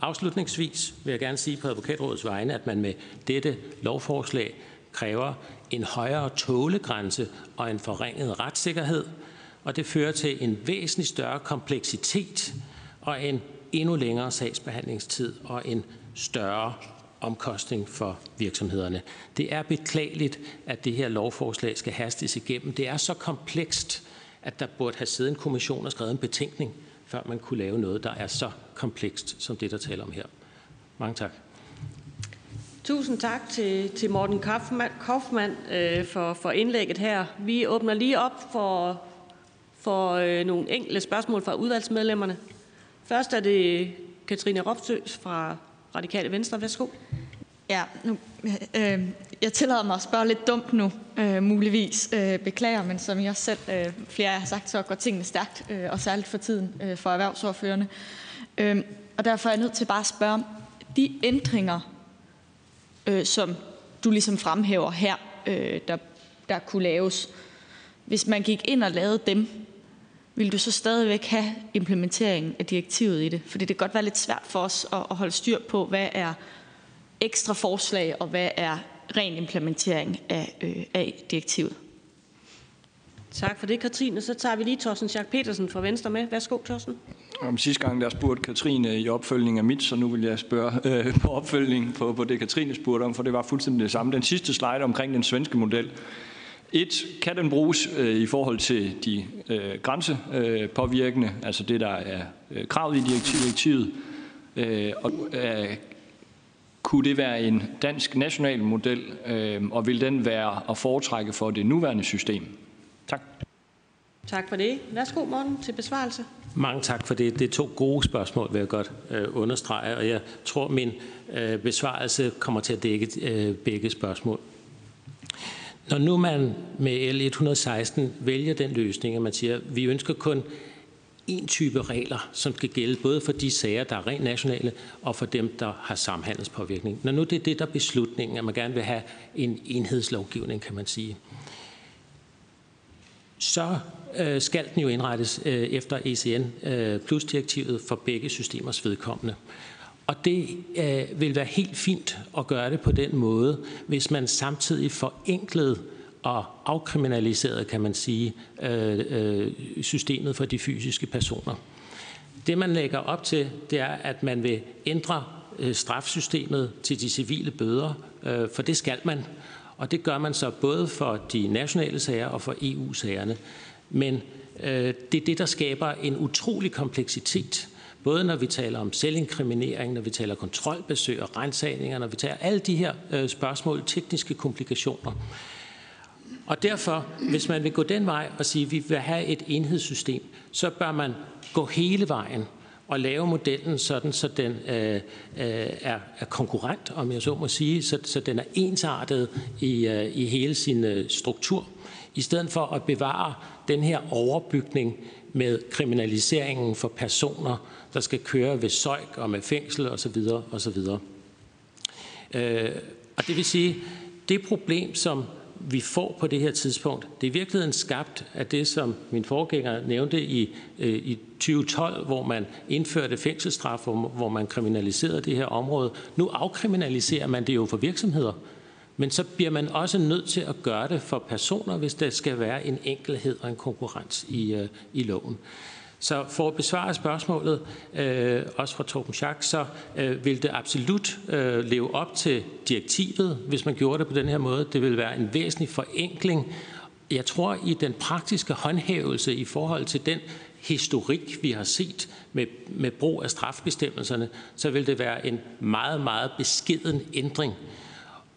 Afslutningsvis vil jeg gerne sige på advokatrådets vegne, at man med dette lovforslag kræver en højere tålegrænse og en forringet retssikkerhed, og det fører til en væsentlig større kompleksitet og en endnu længere sagsbehandlingstid og en større omkostning for virksomhederne. Det er beklageligt, at det her lovforslag skal hastes igennem. Det er så komplekst, at der burde have siddet en kommission og skrevet en betænkning, før man kunne lave noget, der er så komplekst, som det, der taler om her. Mange tak. Tusind tak til, til Morten Kaufmann, Kaufmann øh, for, for indlægget her. Vi åbner lige op for, for øh, nogle enkelte spørgsmål fra udvalgsmedlemmerne. Først er det Katrine Ropstø fra Radikale Venstre. Værsgo. Ja, nu, øh, jeg tillader mig at spørge lidt dumt nu, øh, muligvis. Øh, beklager, men som jeg selv, øh, flere har sagt, så går tingene stærkt, øh, og særligt for tiden øh, for erhvervsordførende. Øh, og derfor er jeg nødt til bare at spørge de ændringer, øh, som du ligesom fremhæver her, øh, der, der kunne laves. Hvis man gik ind og lavede dem, vil du så stadigvæk have implementeringen af direktivet i det? Fordi det kan godt være lidt svært for os at, at holde styr på, hvad er ekstra forslag, og hvad er ren implementering af, øh, af direktivet. Tak for det, Katrine. Så tager vi lige Thorsten Schack Petersen fra Venstre med. Værsgo, Thorsten. Om sidste gang, der spurgte Katrine i opfølgning af mit, så nu vil jeg spørge øh, på opfølgning på, på det, Katrine spurgte om, for det var fuldstændig det samme. Den sidste slide omkring den svenske model. Et, kan den bruges øh, i forhold til de øh, grænsepåvirkende, øh, altså det, der er øh, kravet i direktivet, øh, og øh, kunne det være en dansk national model, øh, og vil den være at foretrække for det nuværende system? Tak. Tak for det. Værsgo, Morten, til besvarelse. Mange tak for det. Det er to gode spørgsmål, vil jeg godt øh, understrege, og jeg tror, min øh, besvarelse kommer til at dække øh, begge spørgsmål. Når nu man med L116 vælger den løsning, at man siger, at vi ønsker kun en type regler, som skal gælde både for de sager, der er rent nationale, og for dem, der har samhandelspåvirkning. Når nu det er det, der er beslutningen, at man gerne vil have en enhedslovgivning, kan man sige, så øh, skal den jo indrettes øh, efter ECN øh, plus-direktivet for begge systemers vedkommende. Og det øh, vil være helt fint at gøre det på den måde, hvis man samtidig forenklede og afkriminaliseret, kan man sige, øh, øh, systemet for de fysiske personer. Det, man lægger op til, det er, at man vil ændre øh, strafsystemet til de civile bøder, øh, for det skal man. Og det gør man så både for de nationale sager og for EU-sagerne. Men øh, det er det, der skaber en utrolig kompleksitet. Både når vi taler om selvinkriminering, når vi taler kontrolbesøg og rensagninger, når vi taler alle de her øh, spørgsmål, tekniske komplikationer. Og derfor, hvis man vil gå den vej og sige, at vi vil have et enhedssystem, så bør man gå hele vejen og lave modellen sådan, så den øh, øh, er, er konkurrent, om jeg så må sige, så, så den er ensartet i, øh, i hele sin øh, struktur, i stedet for at bevare den her overbygning med kriminaliseringen for personer, der skal køre ved søjk og med fængsel osv. osv. Øh, og det vil sige, det problem, som vi får på det her tidspunkt, det er i virkeligheden skabt af det, som min forgænger nævnte i, øh, i 2012, hvor man indførte fængselsstraf, hvor, hvor man kriminaliserede det her område. Nu afkriminaliserer man det jo for virksomheder. Men så bliver man også nødt til at gøre det for personer, hvis der skal være en enkelhed og en konkurrence i, øh, i loven. Så for at besvare spørgsmålet, øh, også fra Torben Schack, så øh, vil det absolut øh, leve op til direktivet, hvis man gjorde det på den her måde. Det vil være en væsentlig forenkling. Jeg tror, i den praktiske håndhævelse i forhold til den historik, vi har set med, med brug af strafbestemmelserne, så vil det være en meget, meget beskeden ændring.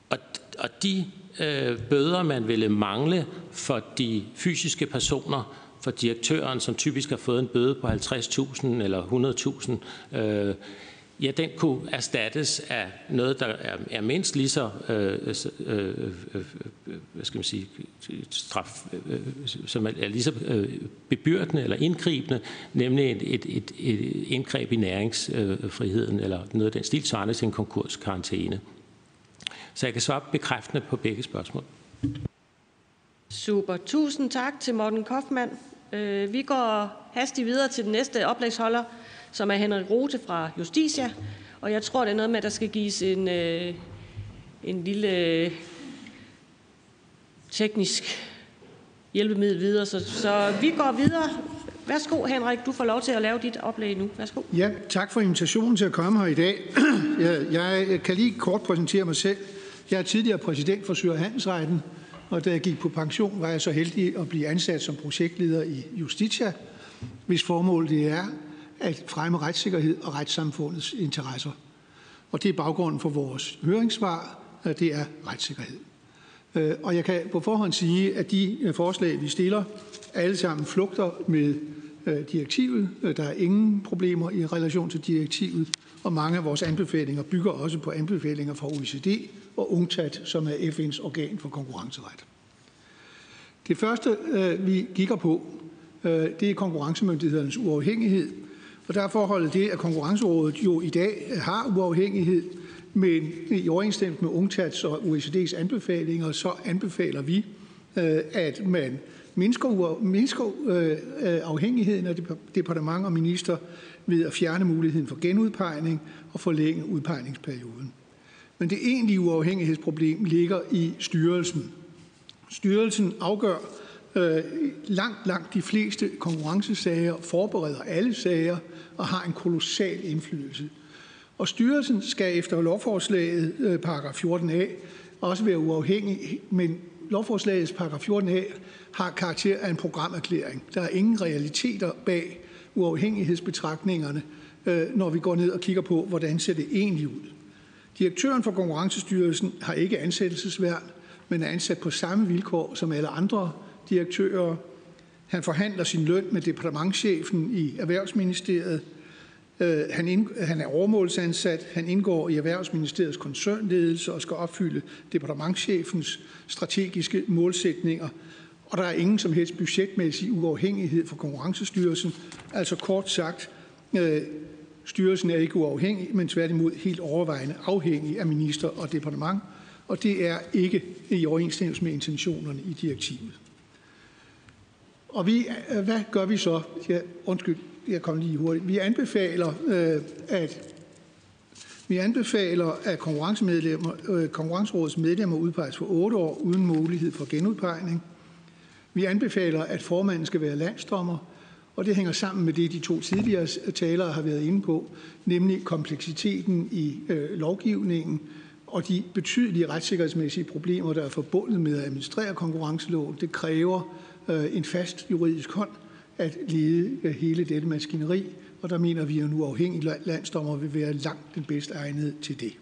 Og, og de øh, bøder, man ville mangle for de fysiske personer, for direktøren, som typisk har fået en bøde på 50.000 eller 100.000, øh, ja, den kunne erstattes af noget, der er, er mindst lige så, øh, øh, øh, hvad skal man sige, straf, øh, som er lige så øh, bebyrdende eller indgribende, nemlig et, et, et, et indgreb i næringsfriheden, eller noget af den stil, svarende til en konkurskarantæne. Så jeg kan svare bekræftende på begge spørgsmål. Super. Tusind tak til Morten Kaufmann. Øh, vi går hastigt videre til den næste oplægsholder, som er Henrik Rote fra Justitia. Og jeg tror, det er noget med, at der skal gives en, øh, en lille øh, teknisk hjælpemiddel videre. Så, så vi går videre. Værsgo, Henrik. Du får lov til at lave dit oplæg nu. Værsgo. Ja, tak for invitationen til at komme her i dag. Jeg, jeg kan lige kort præsentere mig selv. Jeg er tidligere præsident for Syre Handelsretten, og da jeg gik på pension, var jeg så heldig at blive ansat som projektleder i Justitia, hvis formål det er at fremme retssikkerhed og retssamfundets interesser. Og det er baggrunden for vores høringssvar, at det er retssikkerhed. Øh, og jeg kan på forhånd sige, at de øh, forslag, vi stiller, alle sammen flugter med øh, direktivet. Der er ingen problemer i relation til direktivet, og mange af vores anbefalinger bygger også på anbefalinger fra OECD og UNCTAD, som er FN's organ for konkurrenceret. Det første, øh, vi kigger på, øh, det er konkurrencemyndighedernes uafhængighed. Og der er forholdet det, at Konkurrencerådet jo i dag har uafhængighed, men i overensstemmelse med UNCTADs og OECD's anbefalinger, så anbefaler vi, øh, at man mindsker, mindsker afhængigheden af departement og minister ved at fjerne muligheden for genudpegning og forlænge udpegningsperioden. Men det egentlige uafhængighedsproblem ligger i styrelsen. Styrelsen afgør øh, langt, langt de fleste konkurrencesager, forbereder alle sager og har en kolossal indflydelse. Og styrelsen skal efter lovforslaget øh, paragraf 14a også være uafhængig, men lovforslagets paragraf 14a har karakter af en programerklæring. Der er ingen realiteter bag uafhængighedsbetragtningerne, øh, når vi går ned og kigger på, hvordan ser det egentlig ud. Direktøren for Konkurrencestyrelsen har ikke ansættelsesværn, men er ansat på samme vilkår som alle andre direktører. Han forhandler sin løn med departementchefen i Erhvervsministeriet. Øh, han, han, han er overmålsansat. Han indgår i Erhvervsministeriets koncernledelse og skal opfylde departementchefens strategiske målsætninger. Og der er ingen som helst budgetmæssig uafhængighed for Konkurrencestyrelsen. Altså kort sagt, øh, Styrelsen er ikke uafhængig, men tværtimod helt overvejende afhængig af minister og departement, og det er ikke i overensstemmelse med intentionerne i direktivet. Og vi, øh, hvad gør vi så? Ja, undskyld, jeg kom lige hurtigt. Vi anbefaler, øh, at vi anbefaler, at konkurrencemedlemmer, øh, konkurrencerådets medlemmer udpeges for 8 år uden mulighed for genudpegning. Vi anbefaler, at formanden skal være landsdommer, og det hænger sammen med det, de to tidligere øh, talere har været inde på, nemlig kompleksiteten i øh, lovgivningen og de betydelige retssikkerhedsmæssige problemer, der er forbundet med at administrere konkurrenceloven. Det kræver øh, en fast juridisk hånd at lede øh, hele dette maskineri, og der mener vi, at nu afhængig landsdommer vil være langt den bedste egnet til det.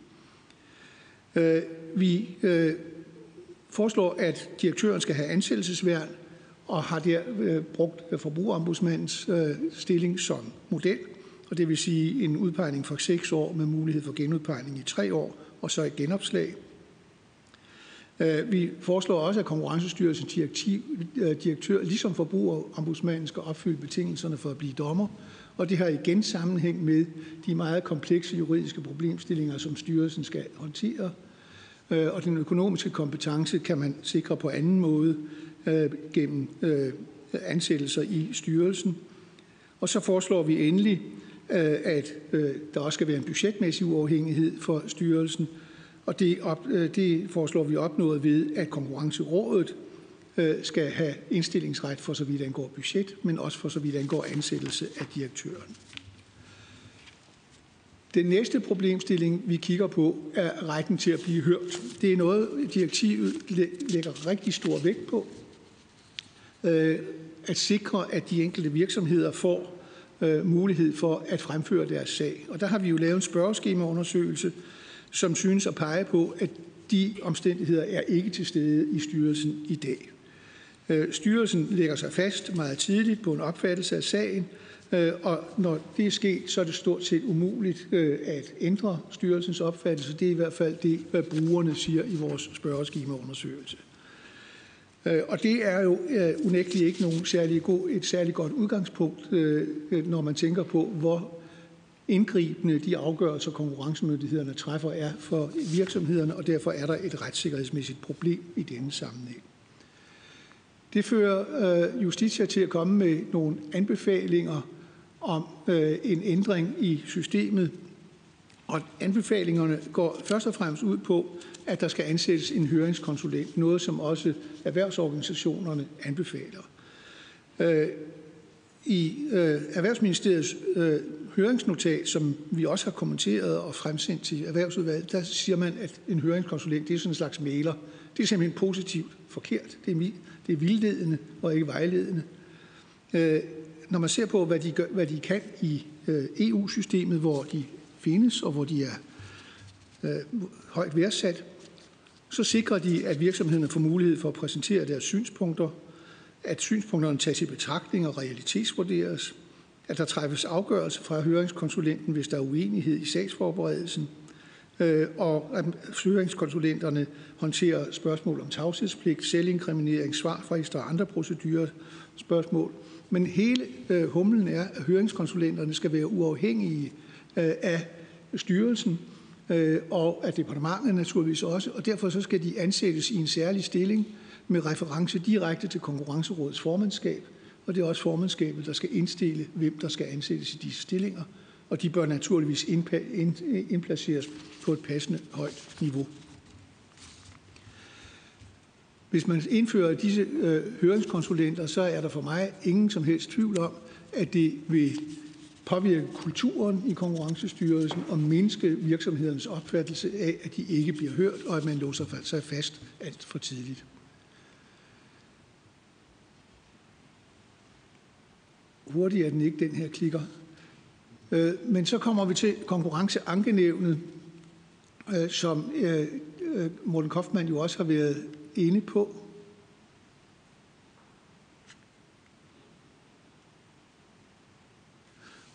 Øh, vi øh, foreslår, at direktøren skal have ansættelsesværn, og har der øh, brugt forbrugerombudsmandens øh, stilling som model, og det vil sige en udpegning for seks år med mulighed for genudpegning i tre år, og så et genopslag. Øh, vi foreslår også, at Konkurrencestyrelsens direktiv, øh, direktør, ligesom forbrugerombudsmanden, skal opfylde betingelserne for at blive dommer, og det har igen sammenhæng med de meget komplekse juridiske problemstillinger, som styrelsen skal håndtere. Øh, og den økonomiske kompetence kan man sikre på anden måde Øh, gennem øh, ansættelser i styrelsen. Og så foreslår vi endelig, øh, at der også skal være en budgetmæssig uafhængighed for styrelsen, og det, op, det foreslår vi opnået ved, at konkurrencerådet skal have indstillingsret for så vidt angår budget, men også for så vidt angår ansættelse af direktøren. Den næste problemstilling, vi kigger på, er retten til at blive hørt. Det er noget, direktivet lægger rigtig stor vægt på. Øh, at sikre, at de enkelte virksomheder får øh, mulighed for at fremføre deres sag. Og der har vi jo lavet en spørgeskemaundersøgelse, som synes at pege på, at de omstændigheder er ikke til stede i styrelsen i dag. Øh, styrelsen lægger sig fast meget tidligt på en opfattelse af sagen, øh, og når det er sket, så er det stort set umuligt at ændre styrelsens opfattelse. Det er i hvert fald det, hvad brugerne siger i vores spørgeskemaundersøgelse. Øh, og det er jo øh, unægteligt ikke nogen særlig god, et særligt godt udgangspunkt, øh, når man tænker på, hvor indgribende de afgørelser, konkurrencemyndighederne træffer, er for virksomhederne, og derfor er der et retssikkerhedsmæssigt problem i denne sammenhæng. Det fører øh, Justitia til at komme med nogle anbefalinger om øh, en ændring i systemet. Og anbefalingerne går først og fremmest ud på, at der skal ansættes en høringskonsulent, noget som også erhvervsorganisationerne anbefaler. Øh, I øh, Erhvervsministeriets øh, høringsnotat, som vi også har kommenteret og fremsendt til Erhvervsudvalget, der siger man, at en høringskonsulent det er sådan en slags mailer. Det er simpelthen positivt forkert. Det er, det er vildledende og ikke vejledende. Når man ser på, hvad de, gør, hvad de kan i EU-systemet, hvor de findes og hvor de er øh, højt værdsat, så sikrer de, at virksomhederne får mulighed for at præsentere deres synspunkter, at synspunkterne tages i betragtning og realitetsvurderes, at der træffes afgørelse fra høringskonsulenten, hvis der er uenighed i sagsforberedelsen, øh, og at høringskonsulenterne håndterer spørgsmål om tavshedspligt, selvinkriminering, svarfrister og andre procedurer spørgsmål. Men hele øh, humlen er, at høringskonsulenterne skal være uafhængige øh, Øh, af styrelsen øh, og af departementet naturligvis også, og derfor så skal de ansættes i en særlig stilling med reference direkte til konkurrencerådets formandskab, og det er også formandskabet, der skal indstille, hvem der skal ansættes i disse stillinger, og de bør naturligvis indplaceres på et passende højt niveau. Hvis man indfører disse øh, høringskonsulenter, så er der for mig ingen som helst tvivl om, at det vil påvirke kulturen i konkurrencestyrelsen og mindske virksomhedernes opfattelse af, at de ikke bliver hørt, og at man låser sig fast alt for tidligt. Hurtigt er den ikke, den her klikker. Øh, men så kommer vi til konkurrenceankenævnet, øh, som øh, Morten Kaufmann jo også har været inde på.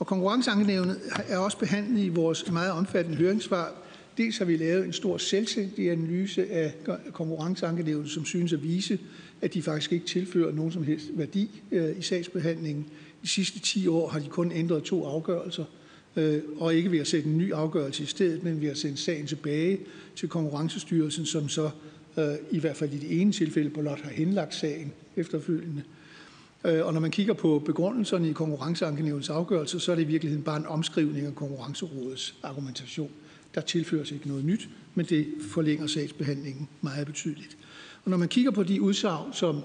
Og konkurrenceankenævnet er også behandlet i vores meget omfattende høringssvar. Dels har vi lavet en stor selvstændig analyse af konkurrenceankenævnet, som synes at vise, at de faktisk ikke tilfører nogen som helst værdi øh, i sagsbehandlingen. De sidste 10 år har de kun ændret to afgørelser, øh, og ikke ved at sætte en ny afgørelse i stedet, men ved at sende sagen tilbage til Konkurrencestyrelsen, som så øh, i hvert fald i det ene tilfælde blot har henlagt sagen efterfølgende. Øh, og når man kigger på begrundelserne i konkurrenceankenævnets afgørelse, så er det i virkeligheden bare en omskrivning af konkurrencerådets argumentation. Der tilføres ikke noget nyt, men det forlænger sagsbehandlingen meget betydeligt. Og når man kigger på de udsagn, som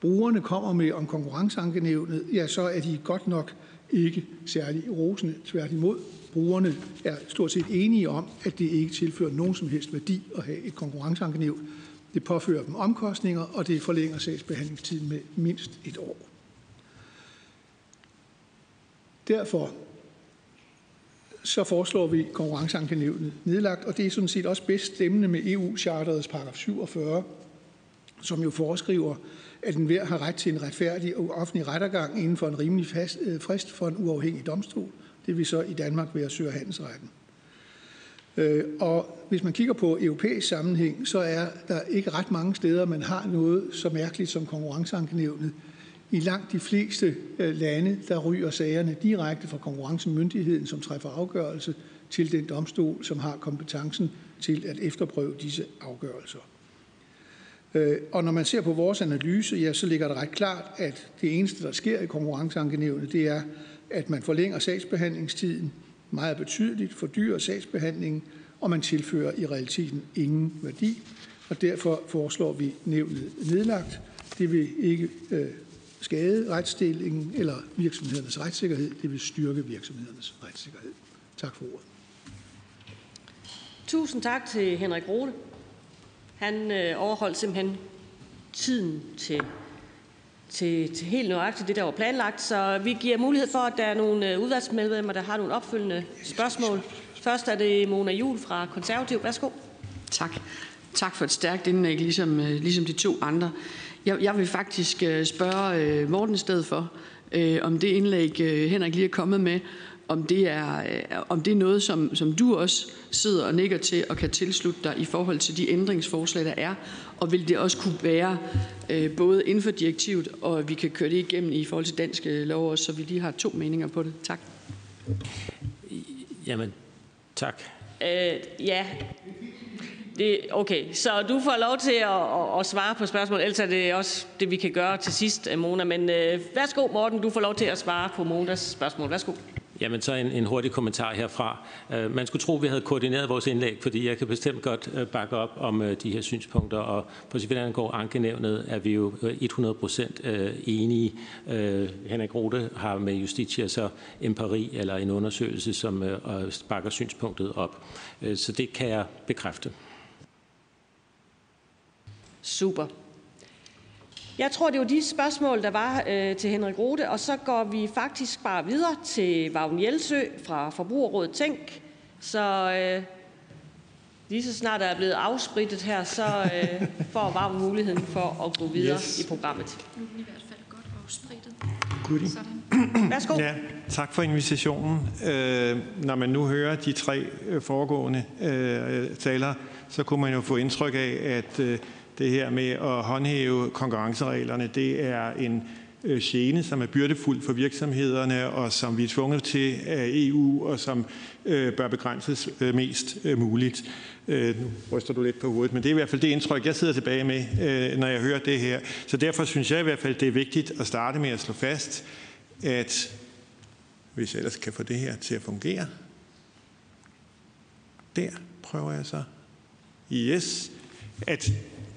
brugerne kommer med om konkurrenceankenævnet, ja, så er de godt nok ikke særlig rosende. Tværtimod, brugerne er stort set enige om, at det ikke tilfører nogen som helst værdi at have et konkurrenceankenævn. Det påfører dem omkostninger, og det forlænger sagsbehandlingstiden med mindst et år. Derfor så foreslår vi konkurrenceankenævnet nedlagt, og det er sådan set også bedst stemmende med EU-charterets paragraf 47, som jo foreskriver, at enhver har ret til en retfærdig og offentlig rettergang inden for en rimelig fast, øh, frist for en uafhængig domstol. Det vil så i Danmark være Sø- og Handelsretten. Øh, og hvis man kigger på europæisk sammenhæng, så er der ikke ret mange steder, man har noget så mærkeligt som konkurrenceankenævnet. I langt de fleste øh, lande, der ryger sagerne direkte fra konkurrencemyndigheden, som træffer afgørelse, til den domstol, som har kompetencen til at efterprøve disse afgørelser. Øh, og når man ser på vores analyse, ja, så ligger det ret klart, at det eneste, der sker i konkurrenceankenævnet, det er, at man forlænger sagsbehandlingstiden meget betydeligt, fordyrer sagsbehandlingen, og man tilfører i realiteten ingen værdi. Og derfor foreslår vi nævnet nedlagt. Det vil ikke øh, skade retsstillingen eller virksomhedernes retssikkerhed. Det vil styrke virksomhedernes retssikkerhed. Tak for ordet. Tusind tak til Henrik Rode. Han øh, overholdt simpelthen tiden til, til, til helt nøjagtigt det, der var planlagt. Så vi giver mulighed for, at der er nogle øh, udvalgsmedlemmer, der har nogle opfølgende spørgsmål. Først er det Mona Jul fra Konservativ. Værsgo. Tak. Tak for et stærkt indlæg, ligesom, øh, ligesom de to andre. Jeg, jeg vil faktisk øh, spørge Morten i stedet for, om det indlæg, Henrik lige er kommet med, om det er, om det er noget, som, som du også sidder og nikker til og kan tilslutte dig i forhold til de ændringsforslag, der er, og vil det også kunne være øh, både inden for direktivet, og vi kan køre det igennem i forhold til danske lov også, så vi lige har to meninger på det. Tak. Jamen, tak. Øh, ja, det, okay, så du får lov til at, at, at svare på spørgsmål, ellers er det også det, vi kan gøre til sidst, Mona. Men øh, værsgo, Morten, du får lov til at svare på Monas spørgsmål. Værsgo. Jamen så en, en hurtig kommentar herfra. Øh, man skulle tro, at vi havde koordineret vores indlæg, fordi jeg kan bestemt godt uh, bakke op om øh, de her synspunkter, og på så vidt angår ankenævnet, er vi jo 100 procent enige. Henrik Rode har med Justitia så en pari eller en undersøgelse, som bakker synspunktet op. Så det kan jeg bekræfte. Super. Jeg tror, det var de spørgsmål, der var øh, til Henrik Rode, og så går vi faktisk bare videre til Vagn Jelsø fra Forbrugerrådet Tænk. Så øh, lige så snart der er blevet afsprittet her, så øh, får Vagn muligheden for at gå videre yes. i programmet. Nu er i hvert fald godt afsprittet. Goodie. Værsgo. Ja, tak for invitationen. Øh, når man nu hører de tre øh, foregående øh, talere, så kunne man jo få indtryk af, at øh, det her med at håndhæve konkurrencereglerne, det er en øh, gene, som er byrdefuld for virksomhederne, og som vi er tvunget til af EU, og som øh, bør begrænses øh, mest øh, muligt. Øh, nu ryster du lidt på hovedet, men det er i hvert fald det indtryk, jeg sidder tilbage med, når jeg hører det her. Så derfor synes jeg i hvert fald, det er vigtigt at starte med at slå fast, at hvis jeg ellers kan få det her til at fungere, der prøver jeg så. Yes, at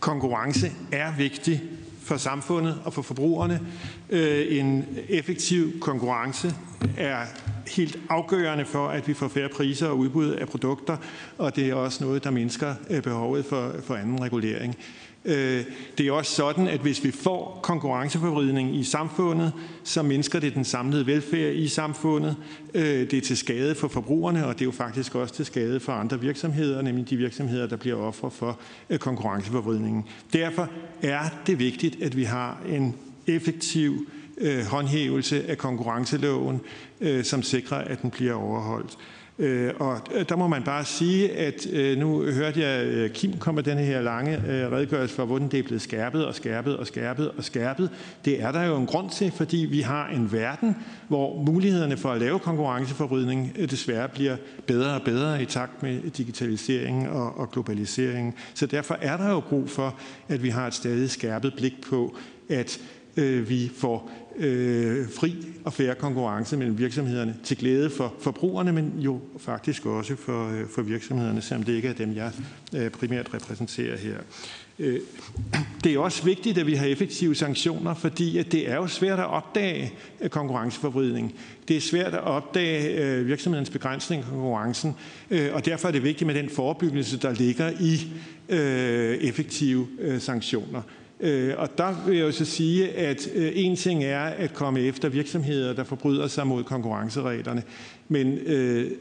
konkurrence er vigtig for samfundet og for forbrugerne. Øh, en effektiv konkurrence er helt afgørende for, at vi får færre priser og udbud af produkter, og det er også noget, der mindsker øh, behovet for, for anden regulering. Øh, det er også sådan, at hvis vi får konkurrenceforvridning i samfundet, så mindsker det den samlede velfærd i samfundet. Øh, det er til skade for forbrugerne, og det er jo faktisk også til skade for andre virksomheder, nemlig de virksomheder, der bliver ofre for konkurrenceforvridningen. Derfor er det vigtigt, at vi har en effektiv øh, håndhævelse af konkurrenceloven, øh, som sikrer, at den bliver overholdt. Øh, og der må man bare sige, at øh, nu hørte jeg øh, Kim komme med den her lange øh, redegørelse for, hvordan det er blevet skærpet og skærpet og skærpet og skærpet. Det er der jo en grund til, fordi vi har en verden, hvor mulighederne for at lave konkurrenceforvridning desværre bliver bedre og bedre i takt med digitalisering og, og globalisering. Så derfor er der jo brug for, at vi har et stadig skærpet blik på, at øh, vi får øh, fri og færre konkurrence mellem virksomhederne til glæde for forbrugerne, men jo faktisk også for, øh, for virksomhederne, selvom det ikke er dem, jeg øh, primært repræsenterer her. Øh, det er også vigtigt, at vi har effektive sanktioner, fordi at det er jo svært at opdage øh, konkurrenceforvridning. Det er svært at opdage øh, virksomhedens begrænsning af konkurrencen, øh, og derfor er det vigtigt med den forebyggelse, der ligger i øh, effektive øh, sanktioner. Øh, og der vil jeg jo så sige, at øh, en ting er at komme efter virksomheder, der forbryder sig mod konkurrencereglerne. Men øh,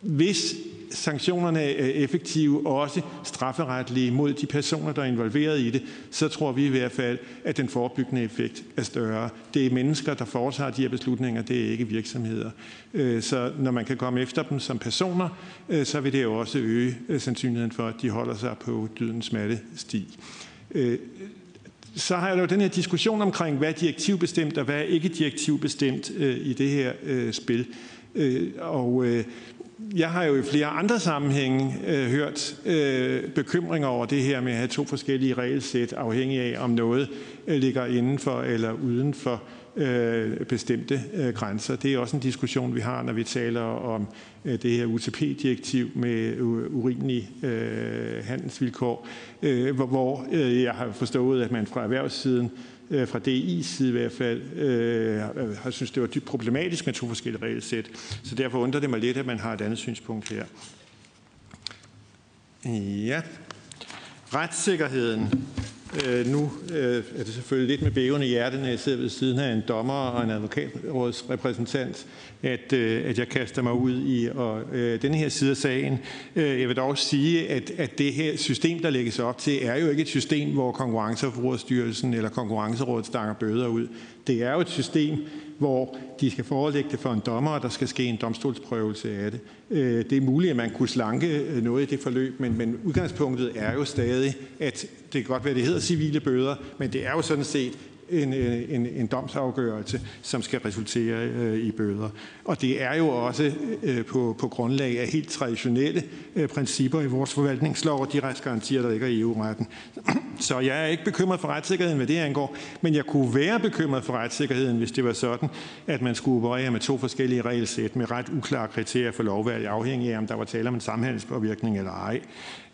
hvis sanktionerne er effektive og også strafferetlige mod de personer, der er involveret i det, så tror vi i hvert fald, at den forebyggende effekt er større. Det er mennesker, der foretager de her beslutninger, det er ikke virksomheder. Øh, så når man kan komme efter dem som personer, øh, så vil det jo også øge sandsynligheden for, at de holder sig på dydens smalle sti. Øh, så har jeg jo den her diskussion omkring, hvad er direktivbestemt og hvad er ikke direktivbestemt øh, i det her øh, spil. Øh, og øh, jeg har jo i flere andre sammenhænge øh, hørt øh, bekymringer over det her med at have to forskellige regelsæt, afhængig af om noget øh, ligger indenfor eller uden for øh, bestemte øh, grænser. Det er også en diskussion, vi har, når vi taler om øh, det her UTP-direktiv med urimelige øh, handelsvilkår, øh, hvor, hvor øh, jeg har forstået, at man fra erhvervssiden øh, fra DI's side i hvert fald, øh, har synes, det var dybt problematisk med to forskellige regelsæt. Så derfor undrer det mig lidt, at man har et andet synspunkt her. Ja. Retssikkerheden. Øh, nu øh, er det selvfølgelig lidt med bævende hjerte, når jeg sidder ved siden af en dommer og en advokatrådsrepræsentant, at, øh, at jeg kaster mig ud i og, øh, denne her side af sagen. Øh, jeg vil dog sige, at, at det her system, der lægges op til, er jo ikke et system, hvor Konkurrence- og Forbrugerstyrelsen eller Konkurrencerådet stanger bøder ud. Det er jo et system, hvor de skal forelægge det for en dommer, og der skal ske en domstolsprøvelse af det. Øh, det er muligt, at man kunne slanke øh, noget i det forløb, men, men udgangspunktet er jo stadig, at det kan godt være, at det hedder civile bøder, men det er jo sådan set en, øh, en, en domsafgørelse, som skal resultere øh, i bøder. Og det er jo også øh, på, på grundlag af helt traditionelle øh, principper i vores forvaltningslov og de retsgarantier, der ligger i EU-retten. Så jeg er ikke bekymret for retssikkerheden, hvad det angår, men jeg kunne være bekymret for retssikkerheden, hvis det var sådan, at man skulle operere med to forskellige regelsæt med ret uklare kriterier for lovvalg, afhængig af, om der var tale om en samhandelspåvirkning eller ej.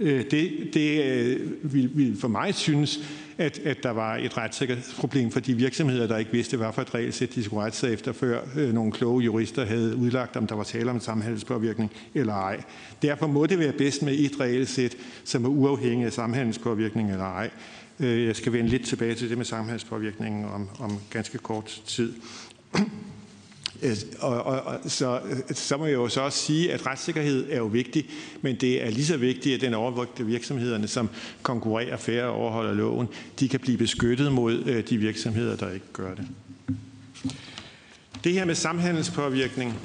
Øh, det, det øh, vil, vil for mig synes, at, at der var et retssikkerhedsproblem for de virksomheder, der ikke vidste, hvad for et regelsæt de skulle rette sig efter, før øh, nogle kloge jurister havde udlagt, om der var tale om en samhandelspåvirkning eller ej. Derfor må det være bedst med et regelsæt, som er uafhængig af samhandelspåvirkning eller ej. Øh, jeg skal vende lidt tilbage til det med samhandelspåvirkningen om, om ganske kort tid. Øh, og, og, og, så, øh, så må jeg jo så også sige, at retssikkerhed er jo vigtig, men det er lige så vigtigt, at den overvågte virksomhederne, som konkurrerer færre og overholder loven, de kan blive beskyttet mod øh, de virksomheder, der ikke gør det. Det her med samhandelspåvirkning,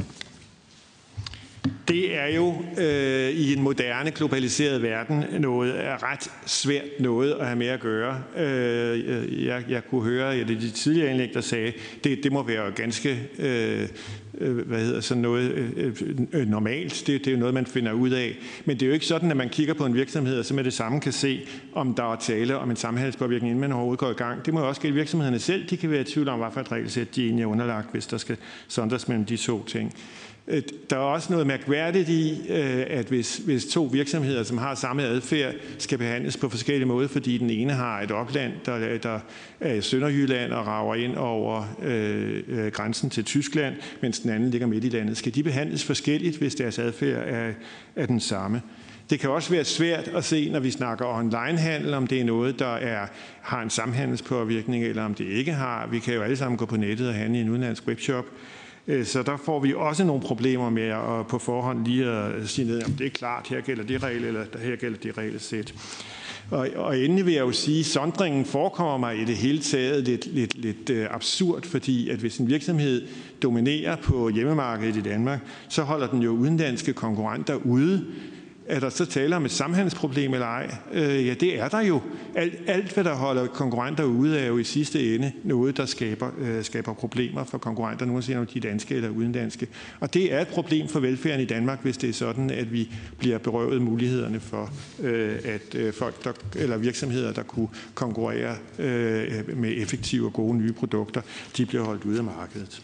det er jo øh, i en moderne, globaliseret verden noget er ret svært noget at have med at gøre. Øh, jeg, jeg kunne høre, i det de tidligere indlæg, der sagde, det, det må være ganske øh, øh hvad hedder sådan noget øh, øh, normalt. Det, det er jo noget, man finder ud af. Men det er jo ikke sådan, at man kigger på en virksomhed, og så med det samme kan se, om der er tale om en samhældspåvirkning, inden man overhovedet går i gang. Det må jo også gælde virksomhederne selv. De kan være i tvivl om, hvad for et regelsæt de egentlig er underlagt, hvis der skal sondres mellem de to ting. Øh, der er også noget mærkværdigt i, øh, at hvis, hvis to virksomheder, som har samme adfærd, skal behandles på forskellige måder, fordi den ene har et opland, der, der er i Sønderjylland og rager ind over øh, øh, grænsen til Tyskland, mens den anden ligger midt i landet. Skal de behandles forskelligt, hvis deres adfærd er, er den samme? Det kan også være svært at se, når vi snakker onlinehandel, om det er noget, der er, har en samhandelspåvirkning, eller om det ikke har. Vi kan jo alle sammen gå på nettet og handle i en udenlandsk webshop. Øh, så der får vi også nogle problemer med at på forhånd lige at sige ned, om det er klart, her gælder det regel, eller her gælder det regelsæt. Og, og endelig vil jeg jo sige, at sondringen forekommer mig i det hele taget lidt, lidt, lidt øh, absurd, fordi at hvis en virksomhed dominerer på hjemmemarkedet i Danmark, så holder den jo udenlandske konkurrenter ude, er der så tale om et samhandelsproblem eller ej? Øh, ja, det er der jo. Alt, alt, hvad der holder konkurrenter ude, er jo i sidste ende noget, der skaber, øh, skaber problemer for konkurrenter, uanset om de er danske eller udenlandske. Og det er et problem for velfærden i Danmark, hvis det er sådan, at vi bliver berøvet mulighederne for, øh, at øh, folk der, eller virksomheder, der kunne konkurrere øh, med effektive og gode nye produkter, de bliver holdt ude af markedet.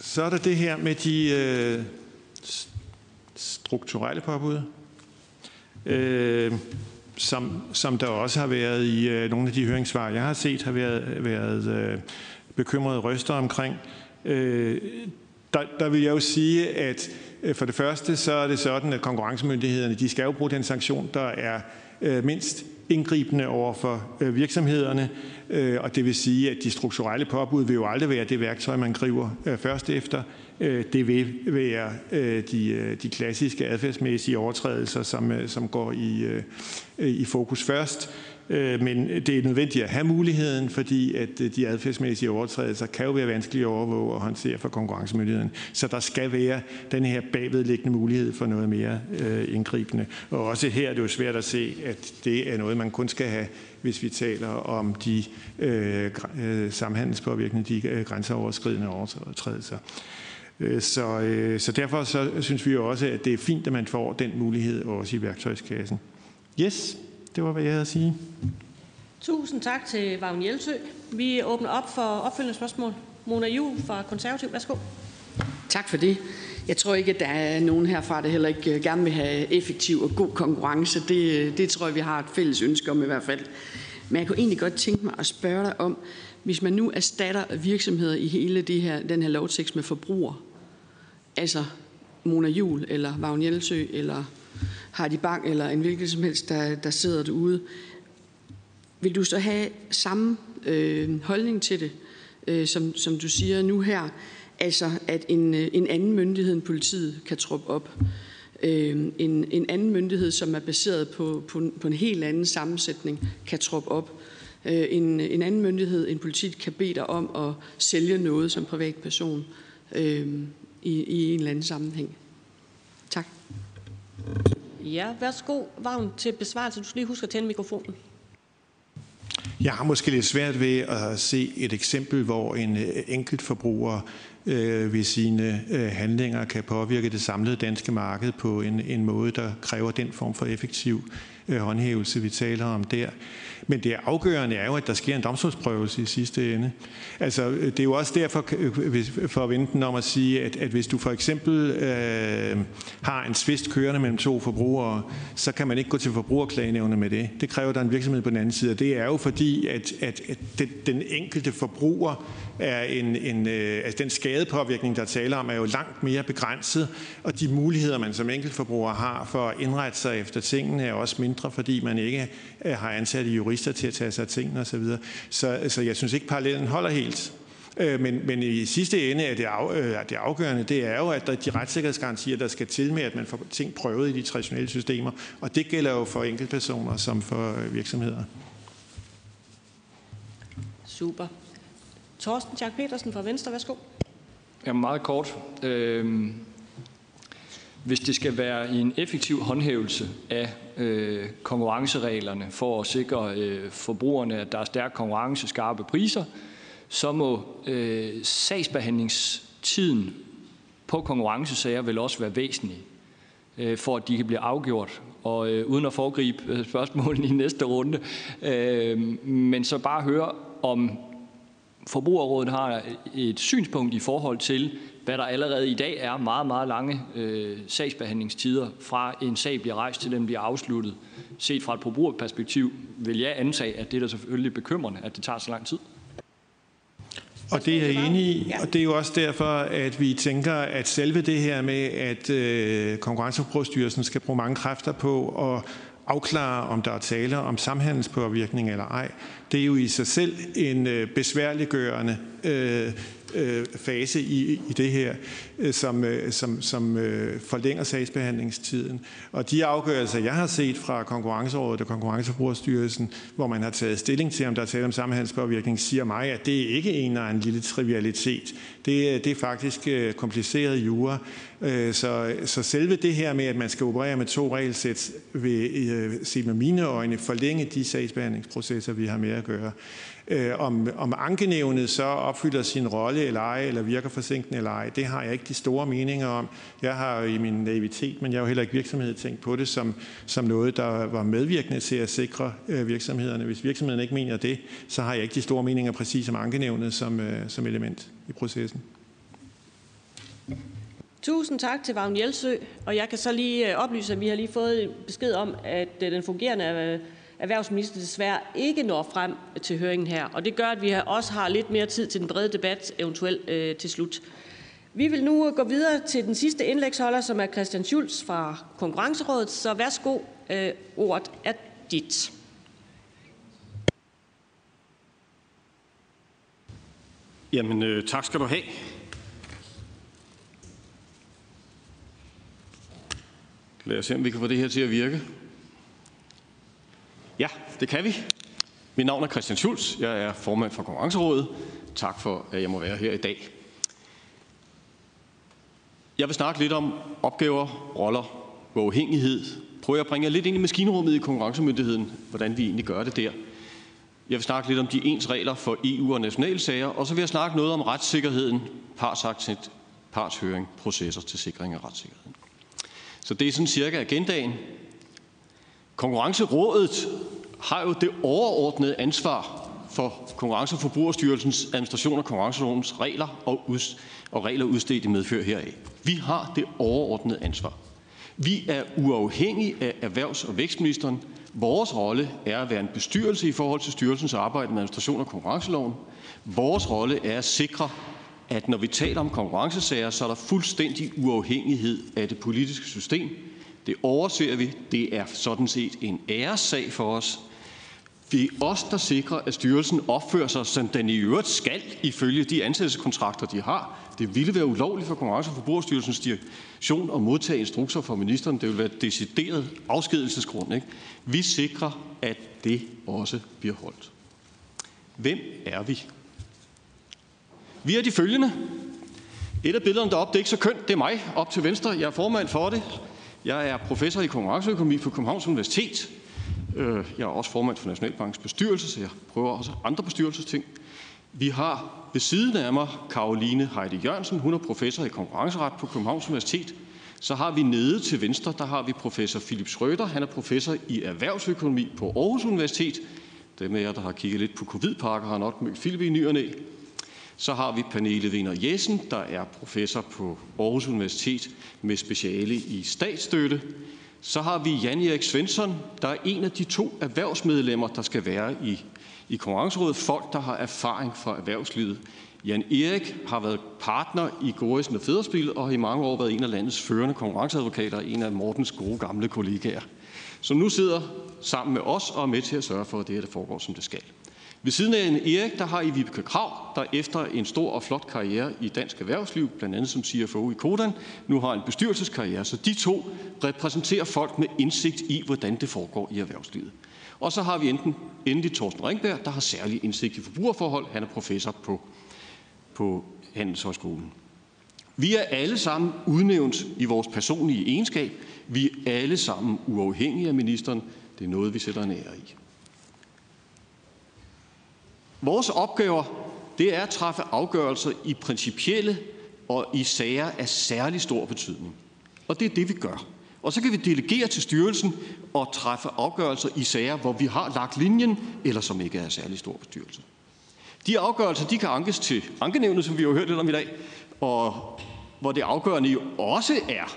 Så er der det her med de... Øh, strukturelle påbud, øh, som, som der også har været i øh, nogle af de høringssvar, jeg har set, har været, været øh, bekymrede røster omkring. Øh, der, der vil jeg jo sige, at øh, for det første så er det sådan, at konkurrencemyndighederne de skal jo bruge den sanktion, der er øh, mindst indgribende over for øh, virksomhederne, øh, og det vil sige, at de strukturelle påbud vil jo aldrig være det værktøj, man griber øh, først efter. Øh, det vil være øh, de, øh, de klassiske adfærdsmæssige overtrædelser, som, som går i, i fokus først. Men det er nødvendigt at have muligheden, fordi at de adfærdsmæssige overtrædelser kan jo være vanskelige at overvåge og håndtere for konkurrencemyndigheden. Så der skal være den her bagvedliggende mulighed for noget mere øh, indgribende. Og også her er det jo svært at se, at det er noget, man kun skal have, hvis vi taler om de øh, samhandelspåvirkende, de øh, grænseoverskridende overtrædelser. Så, øh, så derfor så synes vi jo også, at det er fint, at man får den mulighed også i værktøjskassen. Yes, det var, hvad jeg havde at sige. Tusind tak til Vagn Jelsø. Vi åbner op for opfølgende spørgsmål. Mona Juhl fra Konservativ. Værsgo. Tak for det. Jeg tror ikke, at der er nogen herfra, der heller ikke øh, gerne vil have effektiv og god konkurrence. Det, øh, det tror jeg, vi har et fælles ønske om i hvert fald. Men jeg kunne egentlig godt tænke mig at spørge dig om, hvis man nu erstatter virksomheder i hele det her, den her lovtekst med forbruger, altså Mona Jul eller Vagn Jelsø eller Hardy Bang eller en hvilken som helst, der, der sidder derude, vil du så have samme øh, holdning til det, øh, som, som du siger nu her? Altså, at en, øh, en anden myndighed end politiet kan troppe op. Øh, en, en anden myndighed, som er baseret på, på, på en helt anden sammensætning, kan troppe op. Øh, en, en anden myndighed end politiet kan bede dig om at sælge noget som privatperson øh, i, i en eller anden sammenhæng. Tak. Ja, værsgo, Vagn, til besvarelse. Du skal lige huske at tænde mikrofonen. Jeg har måske lidt svært ved at se et eksempel, hvor en øh, enkelt forbruger øh, ved sine øh, handlinger kan påvirke det samlede danske marked på en, en måde, der kræver den form for effektiv øh, håndhævelse, vi taler om der. Men det afgørende er jo, at der sker en domstolsprøvelse i sidste ende. Altså, det er jo også derfor, øh, for at vente den om at sige, at, at hvis du for eksempel øh, har en svist kørende mellem to forbrugere, så kan man ikke gå til forbrugerklagenævne med det. Det kræver der en virksomhed på den anden side, og det er jo fordi, at, at, at den enkelte forbruger er en, en, øh, altså den skadepåvirkning, der taler om, er jo langt mere begrænset, og de muligheder, man som enkeltforbruger har for at indrette sig efter tingene, er også mindre, fordi man ikke øh, har ansat jurister til at tage sig af tingene osv. Så, så jeg synes ikke, parallellen holder helt. Øh, men, men i sidste ende er det, af, er det afgørende, det er jo, at der er de retssikkerhedsgarantier, der skal til med, at man får ting prøvet i de traditionelle systemer. Og det gælder jo for enkeltpersoner som for virksomheder. Super. Torsten Jack Petersen fra Venstre, værsgo. Ja, meget kort. Øh, hvis det skal være en effektiv håndhævelse af øh, konkurrencereglerne for at sikre øh, forbrugerne, at der er stærk konkurrence, skarpe priser, så må øh, sagsbehandlingstiden på konkurrencesager vel også være væsentlig, øh, for at de kan blive afgjort. Og øh, uden at foregribe øh, spørgsmålene i næste runde, øh, men så bare høre, om Forbrugerrådet har et synspunkt i forhold til, hvad der allerede i dag er meget, meget lange øh, sagsbehandlingstider fra en sag bliver rejst til den bliver afsluttet. Set fra et forbrugerperspektiv vil jeg antage, at det er da selvfølgelig bekymrende, at det tager så lang tid. Og det er jeg enig i, og det er jo også derfor, at vi tænker, at selve det her med, at øh, Konkurrenceforbrugstyrelsen skal bruge mange kræfter på at afklare, om der er tale om samhandelspåvirkning eller ej, det er jo i sig selv en øh, besværliggørende øh, øh, fase i, i det her, øh, som, øh, som, som øh, forlænger sagsbehandlingstiden. Og de afgørelser, jeg har set fra Konkurrencerådet og Konkurrenceforbrugerstyrelsen, hvor man har taget stilling til, om der er tale om sammenhængspåvirkning, siger mig, at det ikke en eller en lille trivialitet. Det, øh, det er faktisk øh, kompliceret jura. Øh, så, så selve det her med, at man skal operere med to regelsæt, vil øh, med mine øjne forlænge de sagsbehandlingsprocesser, vi har med at gøre. Øh, om, om ankenævnet så opfylder sin rolle eller ej, eller virker forsinkende eller ej, det har jeg ikke de store meninger om. Jeg har i min naivitet, men jeg har jo heller ikke virksomhed tænkt på det som, som noget, der var medvirkende til at sikre øh, virksomhederne. Hvis virksomheden ikke mener det, så har jeg ikke de store meninger præcis om ankenævnet som, øh, som element i processen. Tusind tak til Vagn Jelsø, og jeg kan så lige øh, oplyse, at vi har lige fået besked om, at øh, den fungerende øh, erhvervsminister desværre ikke når frem til høringen her. Og det gør, at vi også har lidt mere tid til den brede debat, eventuelt øh, til slut. Vi vil nu øh, gå videre til den sidste indlægsholder, som er Christian Schulz fra Konkurrencerådet. Så værsgo, øh, ordet er dit. Jamen, øh, tak skal du have. Lad os se, om vi kan få det her til at virke. Ja, det kan vi. Mit navn er Christian Schulz. Jeg er formand for Konkurrencerådet. Tak for, at jeg må være her i dag. Jeg vil snakke lidt om opgaver, roller, uafhængighed. Prøver at bringe jer lidt ind i maskinrummet i konkurrencemyndigheden, hvordan vi egentlig gør det der. Jeg vil snakke lidt om de ens regler for EU og nationale sager, og så vil jeg snakke noget om retssikkerheden, partsaktivt, partshøring, processer til sikring af retssikkerheden. Så det er sådan cirka agendaen. Konkurrencerådet har jo det overordnede ansvar for Konkurrence- og Forbrugerstyrelsens administration af konkurrencelovens regler og, ud, og regler udstedt i medfør heraf. Vi har det overordnede ansvar. Vi er uafhængige af erhvervs- og vækstministeren. Vores rolle er at være en bestyrelse i forhold til styrelsens arbejde med administration af konkurrenceloven. Vores rolle er at sikre, at når vi taler om konkurrencesager, så er der fuldstændig uafhængighed af det politiske system. Det overser vi. Det er sådan set en æressag for os. Vi er os, der sikrer, at styrelsen opfører sig, som den i øvrigt skal, ifølge de ansættelseskontrakter, de har. Det ville være ulovligt for Konkurrence- og Forbrugerstyrelsens direktion at modtage instrukser fra ministeren. Det ville være decideret afskedelsesgrund. Ikke? Vi sikrer, at det også bliver holdt. Hvem er vi? Vi er de følgende. Et af billederne deroppe, det er ikke så kønt, det er mig op til venstre. Jeg er formand for det. Jeg er professor i konkurrenceøkonomi på Københavns Universitet. Øh, jeg er også formand for Nationalbankens bestyrelse, så jeg prøver også andre bestyrelsesting. Vi har ved siden af mig Karoline Heide Jørgensen. Hun er professor i konkurrenceret på Københavns Universitet. Så har vi nede til venstre, der har vi professor Philip Schrøder. Han er professor i erhvervsøkonomi på Aarhus Universitet. Dem af jer, der har kigget lidt på covid-pakker, har nok mødt Philip i ny og næ. Så har vi Pernille Wiener Jessen, der er professor på Aarhus Universitet med speciale i statsstøtte. Så har vi Jan Erik Svensson, der er en af de to erhvervsmedlemmer, der skal være i, i konkurrencerådet. Folk, der har erfaring fra erhvervslivet. Jan Erik har været partner i Gorisen og Federspil og har i mange år været en af landets førende konkurrenceadvokater, en af Mortens gode gamle kollegaer, som nu sidder sammen med os og er med til at sørge for, at det her det foregår, som det skal. Ved siden af Erik, der har I Vibeke Krav, der efter en stor og flot karriere i dansk erhvervsliv, blandt andet som CFO i Kodan, nu har en bestyrelseskarriere. Så de to repræsenterer folk med indsigt i, hvordan det foregår i erhvervslivet. Og så har vi enten endelig Thorsten Ringberg, der har særlig indsigt i forbrugerforhold. Han er professor på, på Handelshøjskolen. Vi er alle sammen udnævnt i vores personlige egenskab. Vi er alle sammen uafhængige af ministeren. Det er noget, vi sætter en ære i. Vores opgaver det er at træffe afgørelser i principielle og i sager af særlig stor betydning. Og det er det, vi gør. Og så kan vi delegere til styrelsen og træffe afgørelser i sager, hvor vi har lagt linjen, eller som ikke er af særlig stor bestyrelse. De afgørelser de kan ankes til ankenævnet, som vi har hørt lidt om i dag, og hvor det afgørende jo også er,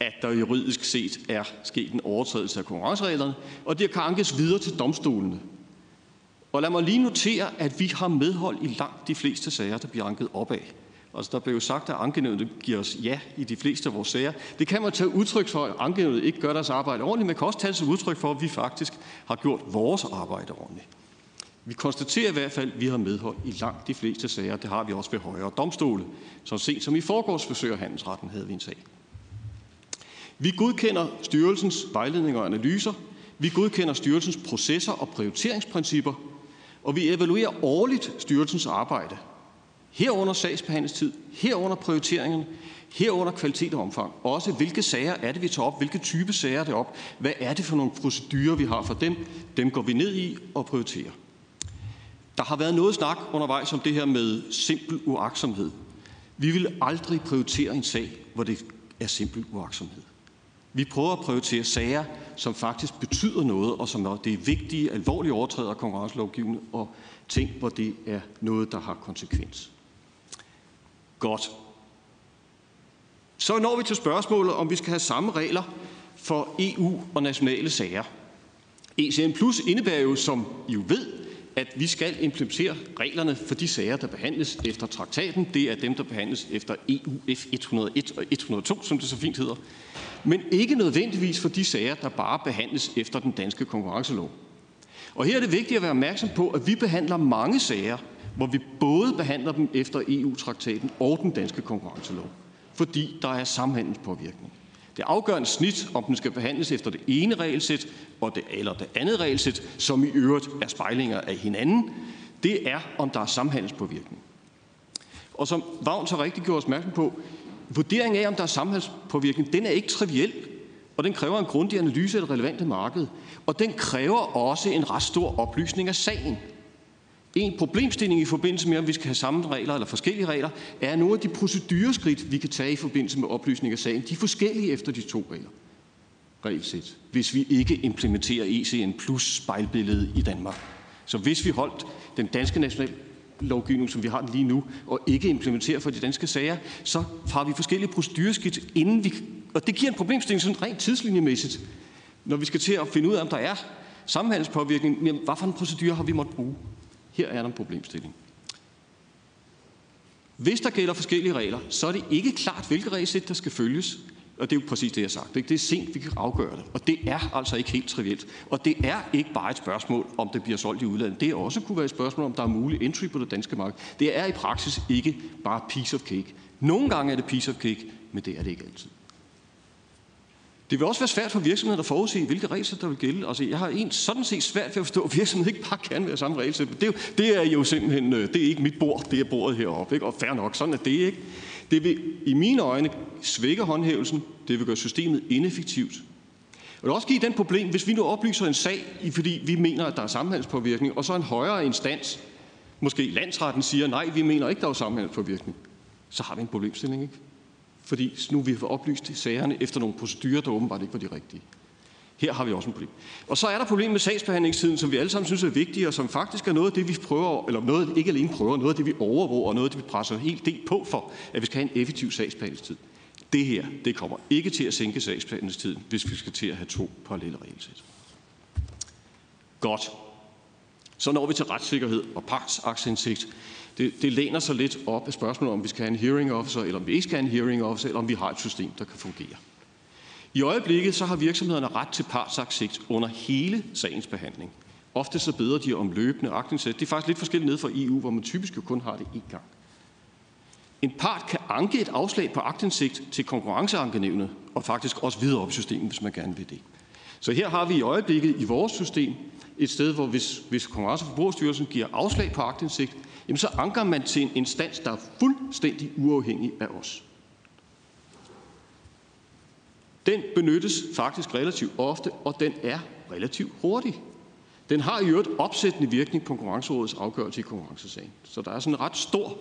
at der juridisk set er sket en overtrædelse af konkurrencereglerne, og det kan ankes videre til domstolene, og lad mig lige notere, at vi har medhold i langt de fleste sager, der bliver anket opad. Altså, der blev jo sagt, at ankenævnet giver os ja i de fleste af vores sager. Det kan man tage udtryk for, at ankenævnet ikke gør deres arbejde ordentligt, men kan også tage sig udtryk for, at vi faktisk har gjort vores arbejde ordentligt. Vi konstaterer i hvert fald, at vi har medhold i langt de fleste sager. Det har vi også ved højere domstole. Så sent som i forgårs handelsretten havde vi en sag. Vi godkender styrelsens vejledninger og analyser. Vi godkender styrelsens processer og prioriteringsprincipper og vi evaluerer årligt styrelsens arbejde. Herunder sagsbehandlingstid, herunder prioriteringerne, herunder kvalitet og omfang. Også hvilke sager er det, vi tager op, hvilke type sager er det op, hvad er det for nogle procedurer, vi har for dem, dem går vi ned i og prioriterer. Der har været noget snak undervejs om det her med simpel uaksomhed. Vi vil aldrig prioritere en sag, hvor det er simpel uaksomhed. Vi prøver at prioritere sager, som faktisk betyder noget, og som er det er vigtige, alvorlige overtræder af konkurrencelovgivningen, og ting, hvor det er noget, der har konsekvens. Godt. Så når vi til spørgsmålet, om vi skal have samme regler for EU og nationale sager. ECN Plus indebærer jo, som I jo ved, at vi skal implementere reglerne for de sager, der behandles efter traktaten. Det er dem, der behandles efter EU F 101 og 102, som det så fint hedder. Men ikke nødvendigvis for de sager, der bare behandles efter den danske konkurrencelov. Og her er det vigtigt at være opmærksom på, at vi behandler mange sager, hvor vi både behandler dem efter EU-traktaten og den danske konkurrencelov, fordi der er samhandelspåvirkning. Det afgørende snit, om den skal behandles efter det ene regelsæt og det, eller det andet regelsæt, som i øvrigt er spejlinger af hinanden, det er, om der er samhandelspåvirkning. Og som Vagn så rigtig gjorde os opmærksom på, vurderingen af, om der er samhandelspåvirkning, den er ikke triviel, og den kræver en grundig analyse af det relevante marked. Og den kræver også en ret stor oplysning af sagen. En problemstilling i forbindelse med, om vi skal have samme regler eller forskellige regler, er nogle af de procedureskridt, vi kan tage i forbindelse med oplysning af sagen. De er forskellige efter de to regler. Regelsæt, hvis vi ikke implementerer ECN plus spejlbilledet i Danmark. Så hvis vi holdt den danske national lovgivning, som vi har den lige nu, og ikke implementerer for de danske sager, så har vi forskellige procedureskidt, inden vi... Og det giver en problemstilling sådan rent tidslinjemæssigt, når vi skal til at finde ud af, om der er sammenhandelspåvirkning. Jamen, hvad for en procedure har vi måttet bruge? Her er der en problemstilling. Hvis der gælder forskellige regler, så er det ikke klart, hvilke regelsæt der skal følges. Og det er jo præcis det, jeg har sagt. Det er sent, vi kan afgøre det. Og det er altså ikke helt trivielt. Og det er ikke bare et spørgsmål, om det bliver solgt i udlandet. Det er også kunne være et spørgsmål, om der er mulig entry på det danske marked. Det er i praksis ikke bare piece of cake. Nogle gange er det piece of cake, men det er det ikke altid. Det vil også være svært for virksomheden at forudse, hvilke regler der vil gælde. Altså, jeg har en sådan set svært ved at forstå, at virksomheden ikke bare kan være samme regelsæt. Det, er jo, det er jo simpelthen, øh, det er ikke mit bord, det er bordet heroppe. Ikke? Og fair nok, sådan er det ikke. Det vil i mine øjne svække håndhævelsen. Det vil gøre systemet ineffektivt. Og det vil også give den problem, hvis vi nu oplyser en sag, fordi vi mener, at der er sammenhængspåvirkning, og så en højere instans, måske landsretten, siger, nej, vi mener ikke, der er sammenhængspåvirkning. Så har vi en problemstilling, ikke? fordi nu vi får oplyst sagerne efter nogle procedurer, der åbenbart ikke var de rigtige. Her har vi også en problem. Og så er der problemet med sagsbehandlingstiden, som vi alle sammen synes er vigtig, og som faktisk er noget af det, vi prøver, eller noget, ikke alene prøver, noget af det, vi overvåger, og noget af det, vi presser helt del på for, at vi skal have en effektiv sagsbehandlingstid. Det her, det kommer ikke til at sænke sagsbehandlingstiden, hvis vi skal til at have to parallelle regelsæt. Godt. Så når vi til retssikkerhed og partsaktindsigt. Det, det læner sig lidt op af spørgsmålet, om vi skal have en hearing officer, eller om vi ikke skal have en hearing officer, eller om vi har et system, der kan fungere. I øjeblikket så har virksomhederne ret til partsagtsigt under hele sagens behandling. Ofte så beder de om løbende aktindsigt. Det er faktisk lidt forskelligt ned fra EU, hvor man typisk jo kun har det én gang. En part kan anke et afslag på aktindsigt til konkurrenceankenævnet, og faktisk også videre op i systemet, hvis man gerne vil det. Så her har vi i øjeblikket i vores system et sted, hvor hvis, hvis Konkurrence- og Forbrugerstyrelsen giver afslag på aktindsigt, jamen så anker man til en instans, der er fuldstændig uafhængig af os. Den benyttes faktisk relativt ofte, og den er relativt hurtig. Den har i øvrigt opsættende virkning på konkurrencerådets afgørelse i konkurrencesagen. Så der er sådan en ret stor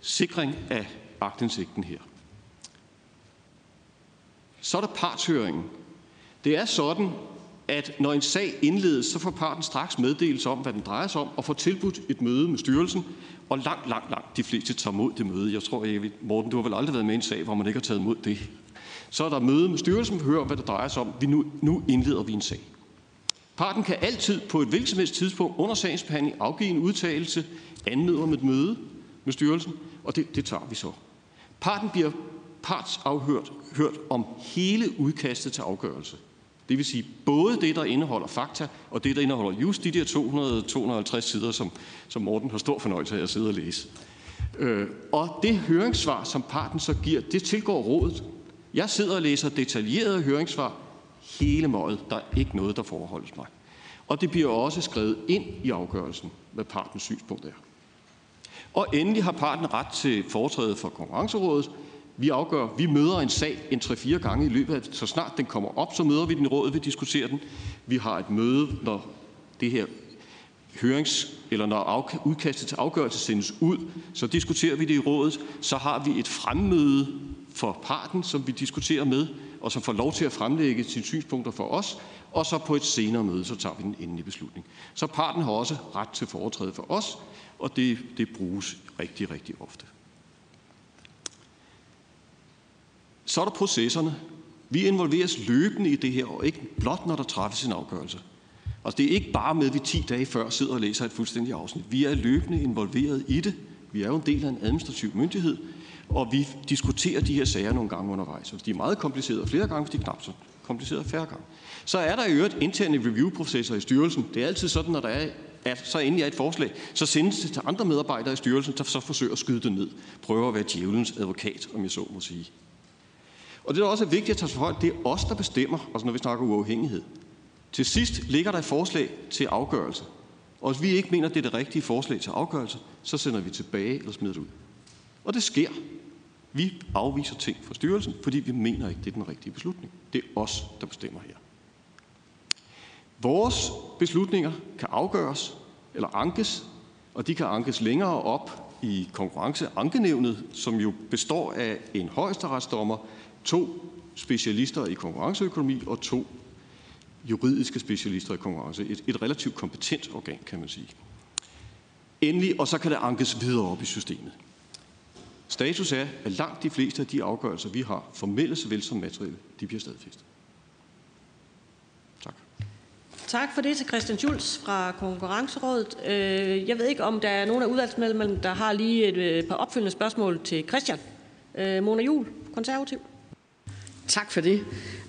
sikring af agtindsigten her. Så er der partshøringen. Det er sådan, at når en sag indledes, så får parten straks meddelelse om, hvad den drejer sig om, og får tilbudt et møde med styrelsen, og langt, langt, langt de fleste tager mod det møde. Jeg tror, Morten, du har vel aldrig været med i en sag, hvor man ikke har taget mod det. Så er der møde med styrelsen, hører hvad det drejer sig om. Vi nu, nu indleder vi en sag. Parten kan altid på et hvilket som helst tidspunkt under sagsbehandling afgive en udtalelse, anmøde om et møde med styrelsen, og det, det tager vi så. Parten bliver partsafhørt hørt om hele udkastet til afgørelse. Det vil sige både det, der indeholder fakta, og det, der indeholder just de der 200-250 sider, som, som Morten har stor fornøjelse af at sidde og læse. Øh, og det høringssvar, som parten så giver, det tilgår rådet. Jeg sidder og læser detaljerede høringssvar hele målet. Der er ikke noget, der forholdes mig. Og det bliver også skrevet ind i afgørelsen, hvad partens synspunkt er. Og endelig har parten ret til foretræde for konkurrencerådet, vi afgør, vi møder en sag en 3-4 gange i løbet af, så snart den kommer op, så møder vi den i rådet, vi diskuterer den. Vi har et møde, når det her hørings, eller når udkastet til afgørelse sendes ud, så diskuterer vi det i rådet. Så har vi et fremmøde for parten, som vi diskuterer med, og som får lov til at fremlægge sine synspunkter for os, og så på et senere møde, så tager vi den endelige beslutning. Så parten har også ret til foretræde for os, og det, det bruges rigtig, rigtig ofte. Så er der processerne. Vi involveres løbende i det her, og ikke blot når der træffes en afgørelse. Altså det er ikke bare med, at vi 10 dage før sidder og læser et fuldstændigt afsnit. Vi er løbende involveret i det. Vi er jo en del af en administrativ myndighed, og vi diskuterer de her sager nogle gange undervejs. Og de er meget komplicerede flere gange, hvis de er knap så komplicerede færre gange. Så er der i øvrigt interne review-processer i styrelsen. Det er altid sådan, når der er at så endelig er et forslag, så sendes det til andre medarbejdere i styrelsen, der så forsøger at skyde det ned. Prøver at være djævelens advokat, om jeg så må sige. Og det, der også er vigtigt at tage for højde, det er os, der bestemmer, også når vi snakker uafhængighed. Til sidst ligger der et forslag til afgørelse. Og hvis vi ikke mener, det er det rigtige forslag til afgørelse, så sender vi tilbage eller smider det ud. Og det sker. Vi afviser ting fra styrelsen, fordi vi mener ikke, det er den rigtige beslutning. Det er os, der bestemmer her. Vores beslutninger kan afgøres eller ankes, og de kan ankes længere op i konkurrenceankenævnet, som jo består af en højesteretsdommer, to specialister i konkurrenceøkonomi og to juridiske specialister i konkurrence. Et, et relativt kompetent organ, kan man sige. Endelig, og så kan det ankes videre op i systemet. Status er, at langt de fleste af de afgørelser, vi har, formelle såvel som materielle, de bliver stadfæstet. Tak. Tak for det til Christian Schulz fra Konkurrencerådet. Øh, jeg ved ikke, om der er nogen af udvalgsmedlemmerne, der har lige et øh, par opfølgende spørgsmål til Christian. Øh, Mona Jul, konservativ. Tak for det.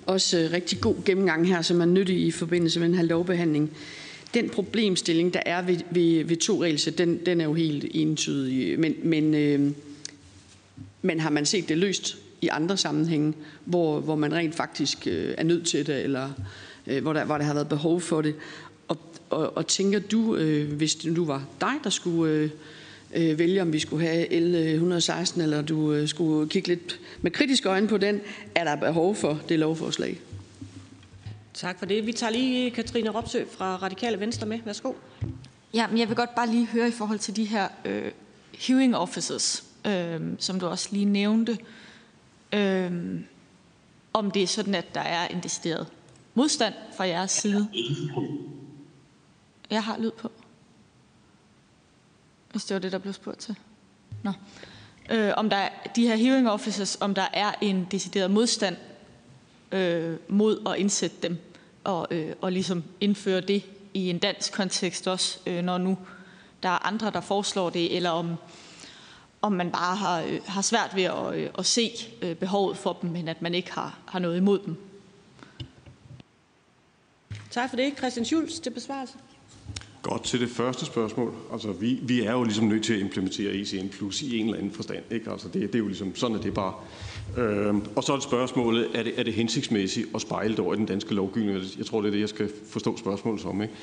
Også rigtig god gennemgang her, som er nyttig i forbindelse med den her lovbehandling. Den problemstilling, der er ved, ved, ved to regelsæt, den, den er jo helt entydig. Men, men, øh, men har man set det løst i andre sammenhænge, hvor, hvor man rent faktisk øh, er nødt til det, eller øh, hvor, der, hvor der har været behov for det? Og, og, og tænker du, øh, hvis det nu var dig, der skulle øh, øh, vælge, om vi skulle have L116, eller du øh, skulle kigge lidt med kritiske øjne på den, er der behov for det lovforslag? Tak for det. Vi tager lige Katrine Ropsø fra Radikale Venstre med. Værsgo. Ja, men jeg vil godt bare lige høre i forhold til de her øh, hearing officers, øh, som du også lige nævnte, øh, om det er sådan, at der er en decideret modstand fra jeres side. Jeg har lyd på. Hvis det var det, der blev spurgt til. Nå. Øh, om der er, de her hearing officers, om der er en decideret modstand øh, mod at indsætte dem og, øh, og ligesom indføre det i en dansk kontekst også, øh, når nu der er andre, der foreslår det, eller om, om man bare har, øh, har svært ved at, øh, at se øh, behovet for dem, men at man ikke har, har noget imod dem. Tak for det. Christian Schulz til besvarelse. Godt til det første spørgsmål. Altså, vi, vi er jo ligesom nødt til at implementere ECN Plus i en eller anden forstand. Ikke? Altså, det, det er jo ligesom, sådan er det bare. Øh, og så er det spørgsmålet, er det, er det hensigtsmæssigt at spejle det over i den danske lovgivning? Jeg tror, det er det, jeg skal forstå spørgsmålet som. Ikke?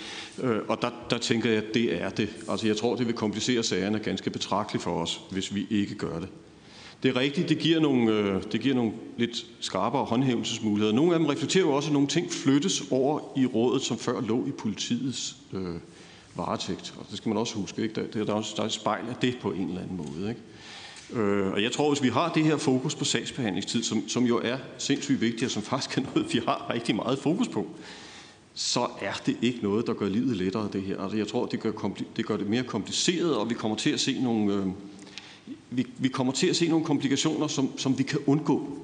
Øh, og der, der tænker jeg, at det er det. Altså, jeg tror, det vil komplicere sagerne ganske betragteligt for os, hvis vi ikke gør det. Det er rigtigt, det giver nogle, øh, det giver nogle lidt skarpere håndhævelsesmuligheder. Nogle af dem reflekterer jo også, at nogle ting flyttes over i rådet, som før lå i politiets øh, varetægt. Og det skal man også huske. Ikke? Der, der, er også, der er et spejl af det på en eller anden måde. Ikke? Øh, og jeg tror, hvis vi har det her fokus på sagsbehandlingstid, som, som jo er sindssygt vigtigt, og som faktisk er noget, vi har rigtig meget fokus på, så er det ikke noget, der gør livet lettere, det her. Altså, jeg tror, det gør, det gør det mere kompliceret, og vi kommer til at se nogle, øh, vi, vi kommer til at se nogle komplikationer, som, som vi kan undgå.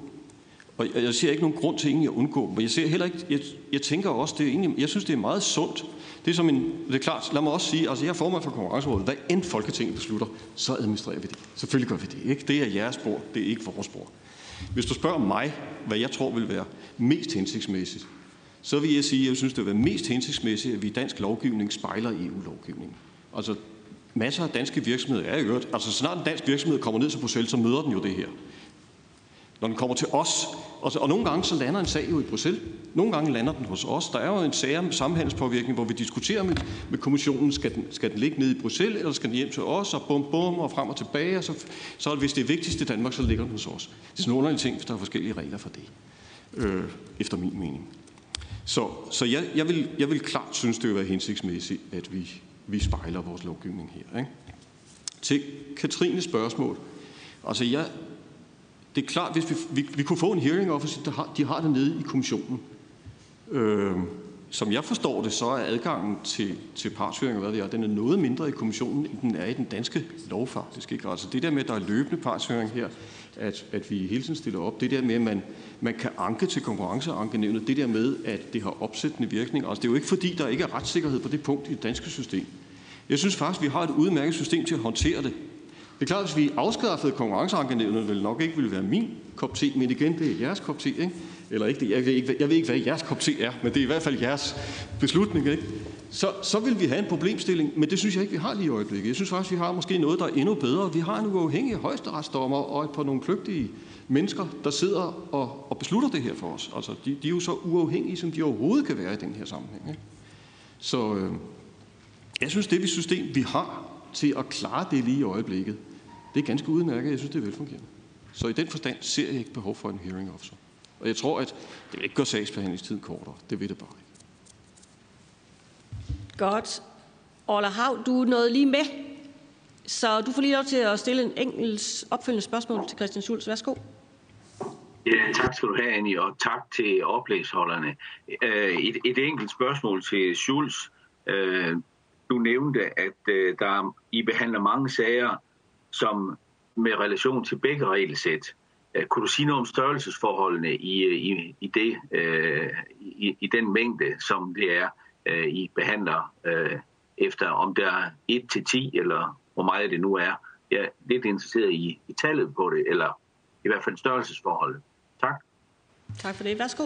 Og jeg, jeg ser ikke nogen grund til egentlig at undgå men jeg ser heller ikke, jeg, jeg tænker også, det er egentlig, jeg synes, det er meget sundt. Det er som en, det er klart, lad mig også sige, altså jeg er formand for konkurrencerådet, hvad end Folketinget beslutter, så administrerer vi det. Selvfølgelig gør vi det, ikke? Det er jeres spor, det er ikke vores spor. Hvis du spørger mig, hvad jeg tror vil være mest hensigtsmæssigt, så vil jeg sige, at jeg synes, det vil være mest hensigtsmæssigt, at vi i dansk lovgivning spejler EU-lovgivningen. Altså masser af danske virksomheder er i øvrigt, altså snart en dansk virksomhed kommer ned til Bruxelles, så møder den jo det her når den kommer til os. Og, og nogle gange så lander en sag jo i Bruxelles. Nogle gange lander den hos os. Der er jo en sag om samhandelspåvirkning, hvor vi diskuterer med, med kommissionen, skal den, skal den ligge nede i Bruxelles, eller skal den hjem til os, og bum bum, og frem og tilbage. Og så, så hvis det er vigtigst i Danmark, så ligger den hos os. Det er sådan nogle ting, hvis der er forskellige regler for det, øh, efter min mening. Så, så jeg, jeg, vil, jeg vil klart synes, det vil være hensigtsmæssigt, at vi, vi spejler vores lovgivning her. Ikke? Til Katrines spørgsmål. Altså, jeg, det er klart, hvis vi, vi, vi kunne få en hearing officer, der har, de har det nede i kommissionen. Øh, som jeg forstår det, så er adgangen til, til partshøring, hvad det er, den er noget mindre i kommissionen, end den er i den danske lov faktisk. Ikke? Altså det der med, at der er løbende partshøring her, at, at vi hele tiden stiller op, det der med, at man, man kan anke til konkurrenceankenævnet, det der med, at det har opsættende virkning. Altså det er jo ikke fordi, der ikke er retssikkerhed på det punkt i det danske system. Jeg synes faktisk, vi har et udmærket system til at håndtere det. Det er klart, hvis vi afskaffede konkurrenceankenævnet, ville nok ikke ville være min kop te, men igen, det er jeres kop te, ikke? Eller ikke, jeg ved ikke, jeg ved ikke, hvad jeres kop te er, men det er i hvert fald jeres beslutning, ikke? så, så vil vi have en problemstilling, men det synes jeg ikke, vi har lige i øjeblikket. Jeg synes faktisk, vi har måske noget, der er endnu bedre. Vi har en uafhængig højesteretsdommer og et par nogle kløgtige mennesker, der sidder og, og beslutter det her for os. Altså, de, de er jo så uafhængige, som de overhovedet kan være i den her sammenhæng. Ikke? Så øh, jeg synes, det system, vi har til at klare det lige i øjeblikket, det er ganske udmærket. Jeg synes, det er velfungerende. Så i den forstand ser jeg ikke behov for en hearing officer. Og jeg tror, at det vil ikke gøre sagsbehandlingstiden kortere. Det vil det bare ikke. Godt. Orla Hav, du nåede lige med, så du får lige lov til at stille en enkelt opfølgende spørgsmål til Christian Schulz. Værsgo. Ja, tak skal du have, Annie, og tak til oplægsholderne. Øh, et, et enkelt spørgsmål til Schulz. Øh, du nævnte, at øh, der I behandler mange sager, som med relation til begge regelsæt. Kunne du sige noget om størrelsesforholdene i, i, i, det, i, i den mængde, som det er, I behandler efter, om der er 1 til 10, eller hvor meget det nu er? Jeg er lidt interesseret i, i tallet på det, eller i hvert fald størrelsesforholdet. Tak. Tak for det. Værsgo.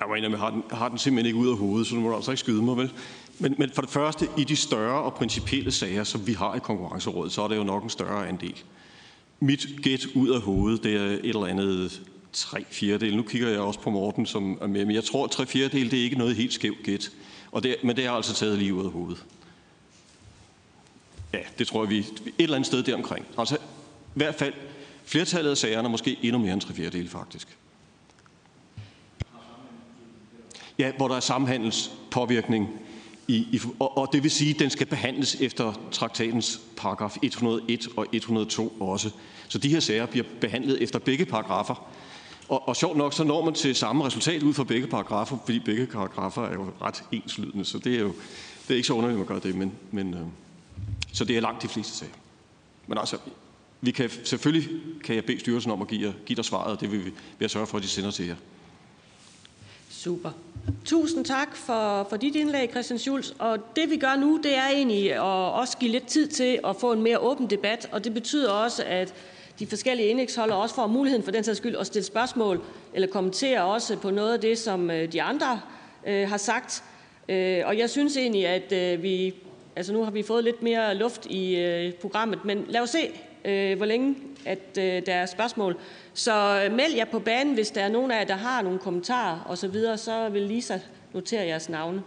Jeg mener, jeg har den, har den simpelthen ikke ud af hovedet, så nu må du altså ikke skyde mig, vel? Men, men for det første, i de større og principielle sager, som vi har i konkurrencerådet, så er det jo nok en større andel. Mit gæt ud af hovedet, det er et eller andet tre fjerdedel. Nu kigger jeg også på Morten, som er med, men jeg tror, at tre fjerdedel, det er ikke noget helt skævt gæt. Og det, men det er altså taget lige ud af hovedet. Ja, det tror jeg, vi et eller andet sted deromkring. Altså, i hvert fald, flertallet af sagerne er måske endnu mere end tre fjerdedel, faktisk. Ja, hvor der er samhandelspåvirkning. I, i, og, og det vil sige, at den skal behandles efter traktatens paragraf 101 og 102 også. Så de her sager bliver behandlet efter begge paragrafer. Og, og sjovt nok, så når man til samme resultat ud fra begge paragrafer, fordi begge paragrafer er jo ret enslydende, så det er jo det er ikke så underligt, at man gør det, men, men øh, så det er langt de fleste sager. Men altså, vi kan, selvfølgelig kan jeg bede styrelsen om at give, give dig svaret, og det vil vi vil jeg sørge for, at de sender til jer. Super. Tusind tak for, for dit indlæg, Christian Schulz. Og det vi gør nu, det er egentlig at også give lidt tid til at få en mere åben debat, og det betyder også, at de forskellige indlægsholdere også får muligheden for den sags skyld at stille spørgsmål eller kommentere også på noget af det, som øh, de andre øh, har sagt. Øh, og jeg synes egentlig, at øh, vi, altså nu har vi fået lidt mere luft i øh, programmet, men lad os se, Øh, hvor længe at øh, der er spørgsmål. Så øh, meld jer på banen, hvis der er nogen af jer, der har nogle kommentarer osv., så, så vil Lisa notere jeres navne.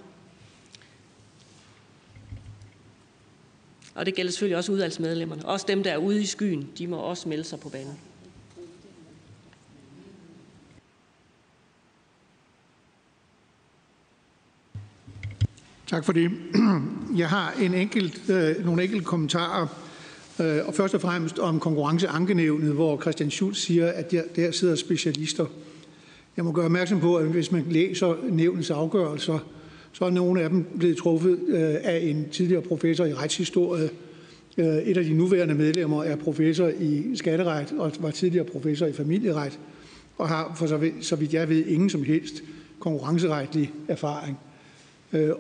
Og det gælder selvfølgelig også udvalgsmedlemmerne. Også dem, der er ude i skyen, de må også melde sig på banen. Tak for det. Jeg har en enkelt, øh, nogle enkelte kommentarer Øh, og først og fremmest om konkurrenceankenævnet, hvor Christian Schulz siger, at der, der sidder specialister. Jeg må gøre opmærksom på, at hvis man læser nævnets afgørelser, så er nogle af dem blevet truffet øh, af en tidligere professor i retshistorie. Øh, et af de nuværende medlemmer er professor i skatteret og var tidligere professor i familieret og har for så vidt, så vidt jeg ved ingen som helst konkurrenceretlig erfaring.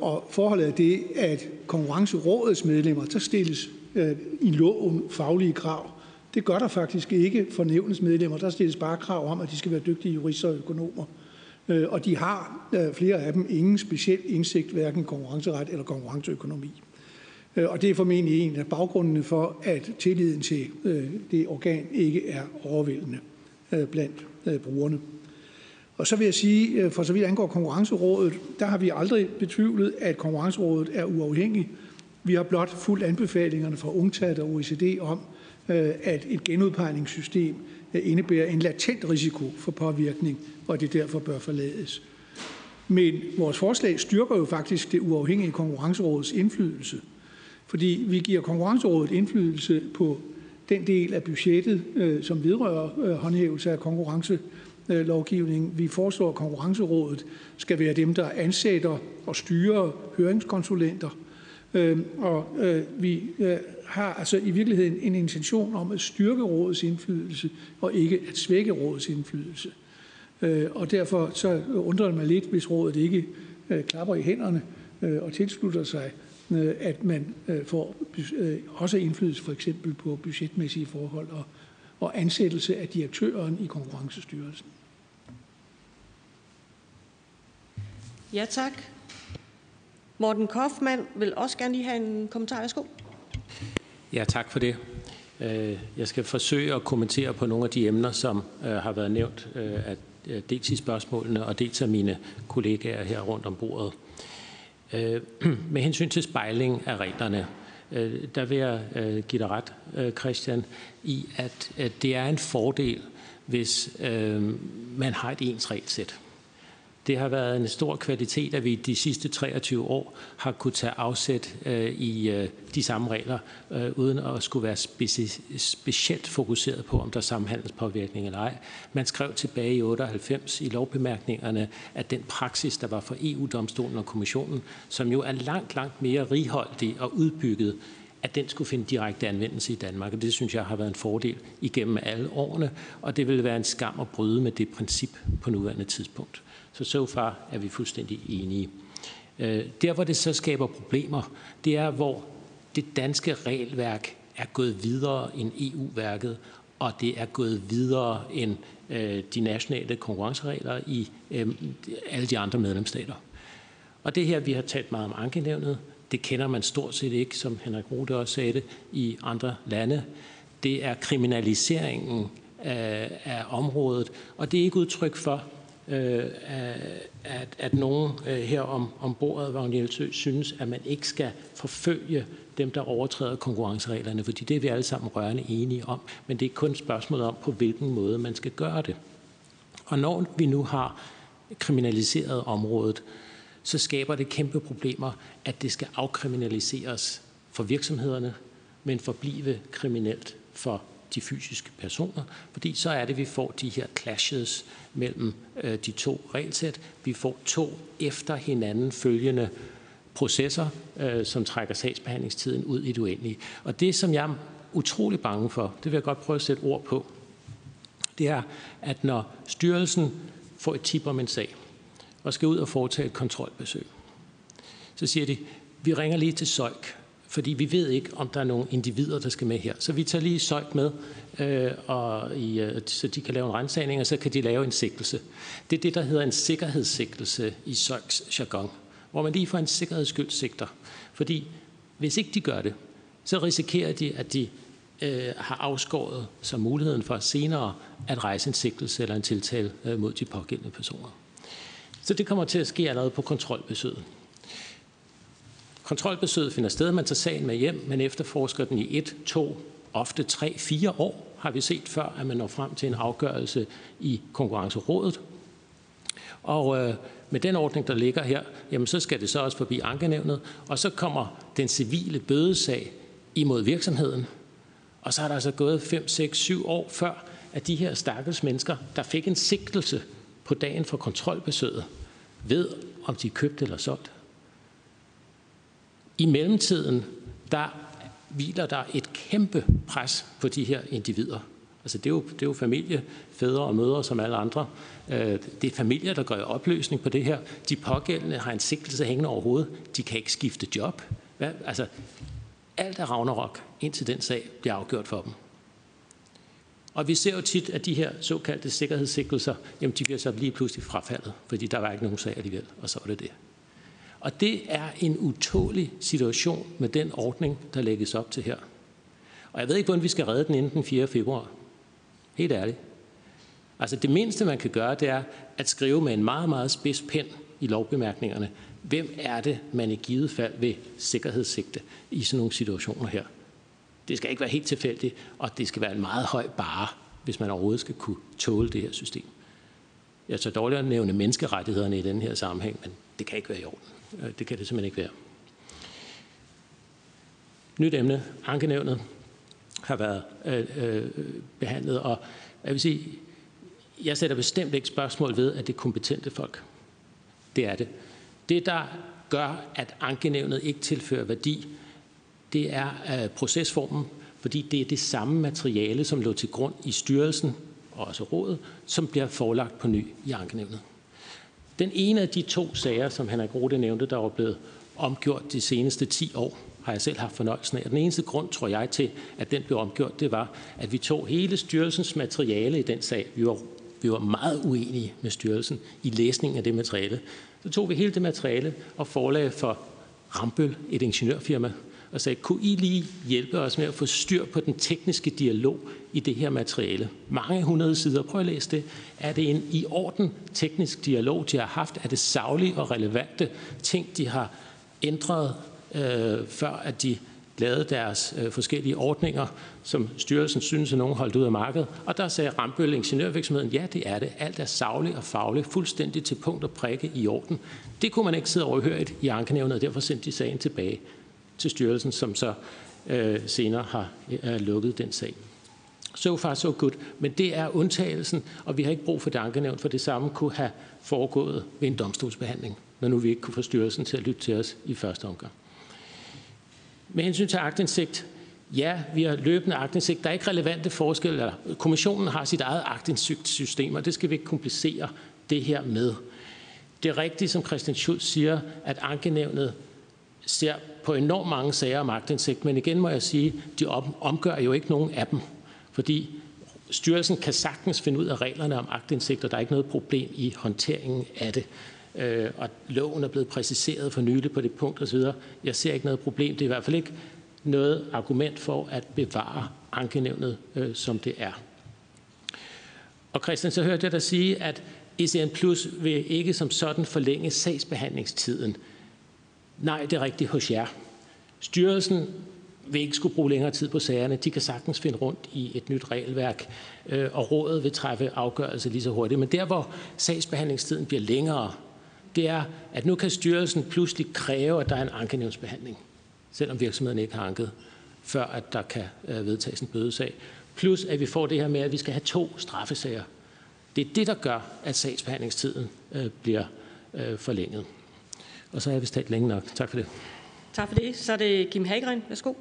Og forholdet er det, at konkurrencerådets medlemmer, der stilles øh, i loven faglige krav. Det gør der faktisk ikke for nævnens medlemmer. Der stilles bare krav om, at de skal være dygtige jurister og økonomer. Øh, og de har, øh, flere af dem, ingen speciel indsigt, hverken konkurrenceret eller konkurrenceøkonomi. Øh, og det er formentlig en af baggrundene for, at tilliden til øh, det organ ikke er overvældende øh, blandt øh, brugerne. Og så vil jeg sige, øh, for så vidt angår konkurrencerådet, der har vi aldrig betvivlet, at konkurrencerådet er uafhængigt vi har blot fuldt anbefalingerne fra UNCTAD og OECD om, øh, at et genudpegningssystem øh, indebærer en latent risiko for påvirkning, og det derfor bør forlades. Men vores forslag styrker jo faktisk det uafhængige konkurrencerådets indflydelse, fordi vi giver konkurrencerådet indflydelse på den del af budgettet, øh, som vedrører håndhævelse af konkurrencelovgivningen. Vi foreslår, at konkurrencerådet skal være dem, der ansætter og styrer høringskonsulenter, Øhm, og øh, vi øh, har altså i virkeligheden en intention om at styrke rådets indflydelse og ikke at svække rådets indflydelse. Øh, og derfor så undrer det mig lidt, hvis rådet ikke øh, klapper i hænderne og tilslutter sig, at man får også indflydelse for eksempel på budgetmæssige forhold og, og ansættelse af direktøren i konkurrencestyrelsen. Ja, tak. Morten Kaufmann vil også gerne lige have en kommentar. Værsgo. Ja, tak for det. Øh, jeg skal forsøge at kommentere på nogle af de emner, som øh, har været nævnt øh, af dels i spørgsmålene og dels af mine kollegaer her rundt om bordet. Med hensyn til spejling af reglerne, der vil jeg give dig ret, Christian, i at det er en fordel, hvis man har et ens regelsæt. Det har været en stor kvalitet, at vi de sidste 23 år har kunne tage afsæt øh, i øh, de samme regler, øh, uden at skulle være speci- specielt fokuseret på, om der er samhandelspåvirkning eller ej. Man skrev tilbage i 98 i lovbemærkningerne, at den praksis, der var for EU-domstolen og kommissionen, som jo er langt, langt mere righoldig og udbygget, at den skulle finde direkte anvendelse i Danmark. Og det synes jeg har været en fordel igennem alle årene, og det vil være en skam at bryde med det princip på nuværende tidspunkt. Så so far er vi fuldstændig enige. Øh, der, hvor det så skaber problemer, det er, hvor det danske regelværk er gået videre end EU-værket, og det er gået videre end øh, de nationale konkurrenceregler i øh, alle de andre medlemsstater. Og det her, vi har talt meget om ankenævnet, det kender man stort set ikke, som Henrik Rode også sagde det, i andre lande. Det er kriminaliseringen af, af området, og det er ikke udtryk for, øh, at, at nogen øh, her om, om bordet, Vagn Hjeltsø, synes, at man ikke skal forfølge dem, der overtræder konkurrencereglerne, fordi det er vi alle sammen rørende enige om, men det er kun et spørgsmål om, på hvilken måde man skal gøre det. Og når vi nu har kriminaliseret området, så skaber det kæmpe problemer, at det skal afkriminaliseres for virksomhederne, men forblive kriminelt for de fysiske personer, fordi så er det, vi får de her clashes mellem øh, de to regelsæt. Vi får to efter hinanden følgende processer, øh, som trækker sagsbehandlingstiden ud i det uendelige. Og det, som jeg er utrolig bange for, det vil jeg godt prøve at sætte ord på, det er, at når styrelsen får et tip om en sag, og skal ud og foretage et kontrolbesøg, så siger de, vi ringer lige til Søjk, fordi vi ved ikke, om der er nogle individer, der skal med her. Så vi tager lige søjt med, øh, og i, øh, så de kan lave en rensagning, og så kan de lave en sigtelse. Det er det, der hedder en sikkerhedssigtelse i Søjks jargon, hvor man lige får en sikkerhedsskyld sigter. Fordi hvis ikke de gør det, så risikerer de, at de øh, har afskåret sig muligheden for senere at rejse en sigtelse eller en tiltale øh, mod de pågældende personer. Så det kommer til at ske allerede på kontrolbesøget. Kontrolbesøget finder sted, man tager sagen med hjem, men efterforsker den i et, to, ofte tre, fire år, har vi set før, at man når frem til en afgørelse i konkurrencerådet. Og øh, med den ordning, der ligger her, jamen så skal det så også forbi ankenævnet, og så kommer den civile bødesag imod virksomheden. Og så er der altså gået 5, 6, 7 år før, at de her stakkels mennesker, der fik en sigtelse på dagen for kontrolbesøget, ved, om de købte eller solgt. I mellemtiden, der hviler der et kæmpe pres på de her individer. Altså det er, jo, det er jo familie, fædre og mødre som alle andre. Øh, det er familier, der går i opløsning på det her. De pågældende har en sigtelse hængende over hovedet. De kan ikke skifte job. Hvad? Altså, alt er Ragnarok, indtil den sag bliver afgjort for dem. Og vi ser jo tit, at de her såkaldte sikkerhedssikkelser, jamen de bliver så lige pludselig frafaldet, fordi der var ikke nogen sag alligevel, og så var det det. Og det er en utålig situation med den ordning, der lægges op til her. Og jeg ved ikke, hvordan vi skal redde den inden den 4. februar. Helt ærligt. Altså det mindste, man kan gøre, det er at skrive med en meget, meget spids pen i lovbemærkningerne, hvem er det, man i givet fald vil sikkerhedssigte i sådan nogle situationer her. Det skal ikke være helt tilfældigt, og det skal være en meget høj bare, hvis man overhovedet skal kunne tåle det her system. Jeg tager dårligere at nævne menneskerettighederne i den her sammenhæng, men det kan ikke være i orden. Øh, det kan det simpelthen ikke være. Nyt emne. Ankenævnet har været øh, øh, behandlet, og jeg vil sige, jeg sætter bestemt ikke spørgsmål ved, at det er kompetente folk. Det er det. Det, der gør, at ankenævnet ikke tilfører værdi, det er øh, procesformen, fordi det er det samme materiale, som lå til grund i styrelsen og også rådet, som bliver forelagt på ny i ankenævnet. Den ene af de to sager, som Henrik Rode nævnte, der var blevet omgjort de seneste 10 år, har jeg selv haft fornøjelsen af. Og den eneste grund, tror jeg, til, at den blev omgjort, det var, at vi tog hele styrelsens materiale i den sag. Vi var, vi var meget uenige med styrelsen i læsningen af det materiale. Så tog vi hele det materiale og forlagde for Rambøl, et ingeniørfirma, og sagde, kunne I lige hjælpe os med at få styr på den tekniske dialog i det her materiale? Mange hundrede sider, prøv at læse det. Er det en i orden teknisk dialog, de har haft? Er det savlige og relevante ting, de har ændret, øh, før at de lavede deres øh, forskellige ordninger, som styrelsen synes, at nogen holdt ud af markedet. Og der sagde Rambøl Ingeniørvirksomheden, ja, det er det. Alt er savligt og fagligt, fuldstændig til punkt og prikke i orden. Det kunne man ikke sidde overhørt i ankenævnet, og derfor sendte de sagen tilbage til styrelsen, som så øh, senere har øh, lukket den sag. So far, so good. Men det er undtagelsen, og vi har ikke brug for det ankenævn, for det samme kunne have foregået ved en domstolsbehandling, når nu vi ikke kunne få styrelsen til at lytte til os i første omgang. Med hensyn til agtindsigt, ja, vi har løbende agtindsigt. Der er ikke relevante forskelle. Eller, kommissionen har sit eget agtindsigtssystem, og det skal vi ikke komplicere det her med. Det er rigtigt, som Christian Schulz siger, at ankenævnet ser på enormt mange sager om magtindsigt, men igen må jeg sige, de omgør jo ikke nogen af dem, fordi styrelsen kan sagtens finde ud af reglerne om agtindsigt, og der er ikke noget problem i håndteringen af det. Øh, og loven er blevet præciseret for nylig på det punkt osv. Jeg ser ikke noget problem. Det er i hvert fald ikke noget argument for at bevare ankenævnet, øh, som det er. Og Christian, så hørte jeg dig sige, at ECN Plus vil ikke som sådan forlænge sagsbehandlingstiden. Nej, det er rigtigt hos jer. Styrelsen vil ikke skulle bruge længere tid på sagerne. De kan sagtens finde rundt i et nyt regelværk, øh, og rådet vil træffe afgørelse lige så hurtigt. Men der, hvor sagsbehandlingstiden bliver længere, det er, at nu kan styrelsen pludselig kræve, at der er en ankenævnsbehandling, selvom virksomheden ikke har anket, før at der kan øh, vedtages en bødesag. Plus at vi får det her med, at vi skal have to straffesager. Det er det, der gør, at sagsbehandlingstiden øh, bliver forlænget. Og så er jeg vist talt længe nok. Tak for det. Tak for det. Så er det Kim Hagren. Værsgo.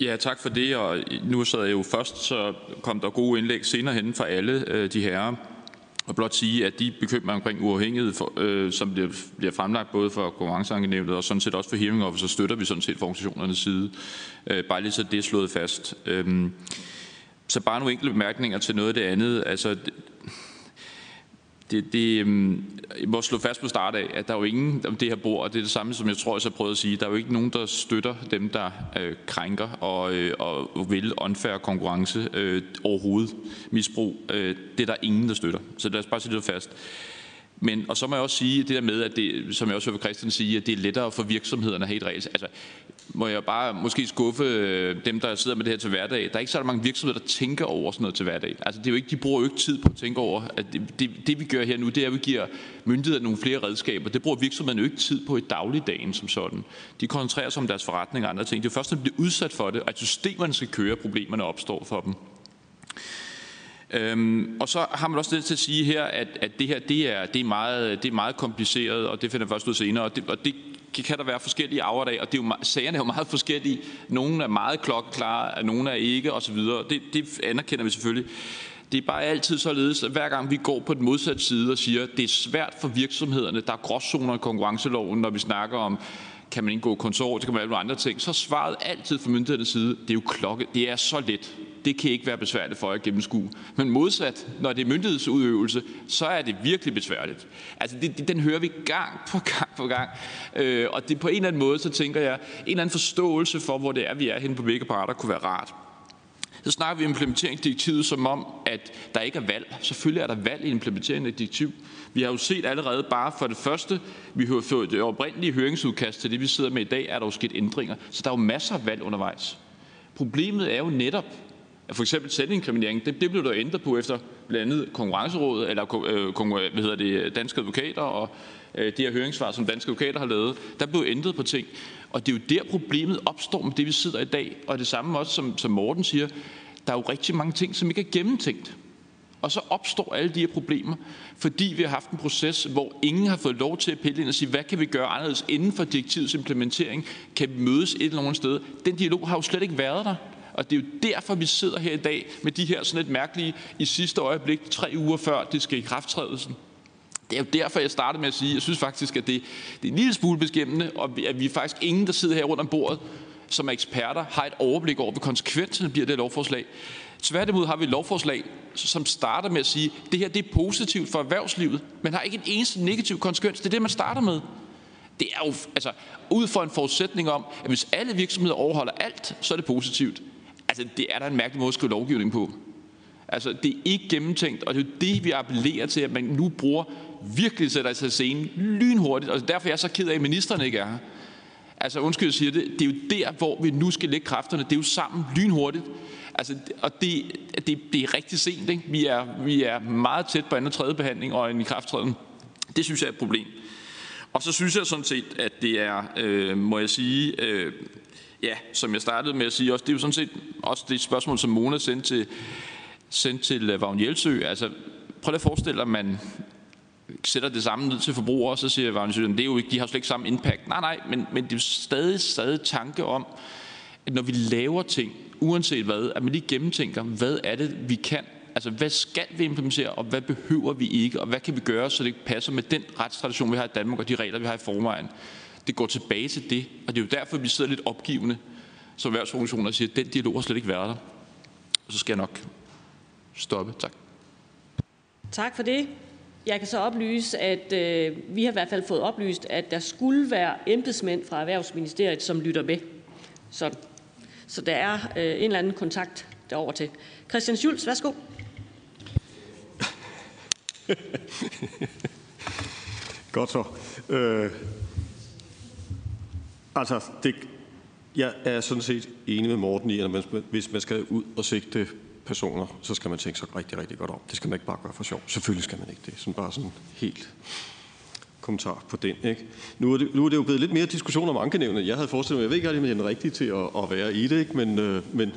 Ja, tak for det. Og nu sad jeg jo først, så kom der gode indlæg senere hen fra alle de herrer. Og blot sige, at de bekymringer omkring uafhængighed, for, øh, som bliver, bliver fremlagt både for konkurrenceankenævnet og sådan set også for hearing officer, støtter vi sådan set fra organisationernes side. Øh, bare lige så det er slået fast. Øh, så bare nogle enkelte bemærkninger til noget af det andet. Altså, det, det øhm, jeg må slå fast på start af, at der er jo ingen om det her bord, og det er det samme, som jeg tror, jeg har prøvet at sige, der er jo ikke nogen, der støtter dem, der øh, krænker og, øh, og vil unfair konkurrence øh, overhovedet misbrug. Øh, det er der ingen, der støtter. Så lad os bare sige det fast. Men, og så må jeg også sige det der med, at det, som jeg også hører Christian sige, at det er lettere for virksomhederne at have et regel. Altså, må jeg bare måske skuffe øh, dem, der sidder med det her til hverdag. Der er ikke så mange virksomheder, der tænker over sådan noget til hverdag. Altså, det er jo ikke, de bruger jo ikke tid på at tænke over, at det, det, det vi gør her nu, det er, at vi giver myndighederne nogle flere redskaber. Det bruger virksomhederne jo ikke tid på i dagligdagen som sådan. De koncentrerer sig om deres forretning og andre ting. Det er først, når de bliver udsat for det, at systemerne skal køre, problemerne opstår for dem. Øhm, og så har man også lidt til at sige her, at, at det her det er, det, er meget, det er meget kompliceret, og det finder jeg først ud senere, og det, og det kan der være forskellige arver af, og det er jo, sagerne er jo meget forskellige. Nogle er meget klokkeklare, nogle er ikke, osv. Det, det anerkender vi selvfølgelig. Det er bare altid således, at hver gang vi går på den modsatte side og siger, at det er svært for virksomhederne, der er gråzoner i konkurrenceloven, når vi snakker om kan man indgå konsort, det kan man alle andre ting, så er svaret altid fra myndighedernes side, det er jo klokke, det er så let. Det kan ikke være besværligt for jer at gennemskue. Men modsat, når det er myndighedsudøvelse, så er det virkelig besværligt. Altså, det, den hører vi gang på gang på gang. Øh, og det på en eller anden måde, så tænker jeg, en eller anden forståelse for, hvor det er, vi er henne på begge parter, kunne være rart. Så snakker vi implementeringsdirektivet som om, at der ikke er valg. Selvfølgelig er der valg i implementeringen af direktiv. Vi har jo set allerede bare for det første, vi har fået det oprindelige høringsudkast til det, vi sidder med i dag, er der jo sket ændringer. Så der er jo masser af valg undervejs. Problemet er jo netop, at for eksempel selvinkriminering, det, det blev der ændret på efter blandt andet konkurrencerådet, eller øh, hvad hedder det, danske advokater og øh, de her høringssvar, som danske advokater har lavet. Der blev ændret på ting. Og det er jo der, problemet opstår med det, vi sidder i dag. Og det samme også, som, som Morten siger, der er jo rigtig mange ting, som ikke er gennemtænkt. Og så opstår alle de her problemer, fordi vi har haft en proces, hvor ingen har fået lov til at pille ind og sige, hvad kan vi gøre anderledes inden for direktivets implementering? Kan vi mødes et eller andet sted? Den dialog har jo slet ikke været der. Og det er jo derfor, vi sidder her i dag med de her sådan lidt mærkelige i sidste øjeblik, tre uger før det skal i krafttrædelsen. Det er jo derfor, jeg startede med at sige, at jeg synes faktisk, at det, det er en lille smule beskæmmende, og at vi er faktisk ingen, der sidder her rundt om bordet, som er eksperter, har et overblik over, hvad konsekvenserne bliver af det lovforslag. Tværtimod har vi et lovforslag, som starter med at sige, at det her det er positivt for erhvervslivet, men har ikke en eneste negativ konsekvens. Det er det, man starter med. Det er jo altså, ud fra en forudsætning om, at hvis alle virksomheder overholder alt, så er det positivt. Altså, det er da en mærkelig måde at skrive lovgivning på. Altså, det er ikke gennemtænkt, og det er jo det, vi appellerer til, at man nu bruger virkelig sætter sig scenen lynhurtigt. Og derfor er jeg så ked af, at ministeren ikke er her. Altså, undskyld, jeg siger det. Det er jo der, hvor vi nu skal lægge kræfterne. Det er jo sammen lynhurtigt. Altså, og det, det, det er rigtig sent. Ikke? Vi, er, vi er meget tæt på anden og tredje behandling og en i krafttræden. Det synes jeg er et problem. Og så synes jeg sådan set, at det er, øh, må jeg sige, øh, ja, som jeg startede med at sige også, det er jo sådan set også det spørgsmål, som Mona sendte til, sendte til øh, Vagn Jelsø. Altså, prøv at forestille dig, at man sætter det samme ned til forbrugere, så siger Vagn Jelsø, det er jo ikke, de har slet ikke samme impact. Nej, nej, men, men det er jo stadig, stadig tanke om, at når vi laver ting, uanset hvad, at man lige gennemtænker, hvad er det, vi kan Altså, hvad skal vi implementere, og hvad behøver vi ikke, og hvad kan vi gøre, så det passer med den retstradition, vi har i Danmark, og de regler, vi har i forvejen. Det går tilbage til det, og det er jo derfor, vi sidder lidt opgivende som erhvervsorganisationer og siger, at den dialog har slet ikke været der. Og så skal jeg nok stoppe. Tak. Tak for det. Jeg kan så oplyse, at øh, vi har i hvert fald fået oplyst, at der skulle være embedsmænd fra Erhvervsministeriet, som lytter med. Så, så der er øh, en eller anden kontakt derover til. Christian Schulz, værsgo. Godt så. Øh, altså, det, jeg er sådan set enig med Morten i, at man, hvis man skal ud og sigte personer, så skal man tænke sig rigtig, rigtig godt om. Det skal man ikke bare gøre for sjov. Selvfølgelig skal man ikke det. Sådan bare sådan helt kommentar på den. Ikke? Nu, er det, nu er det jo blevet lidt mere diskussion om ankenævnet. Jeg havde forestillet mig, jeg ved ikke, om jeg er den rigtige til at, at være i det, ikke? Men, øh, men,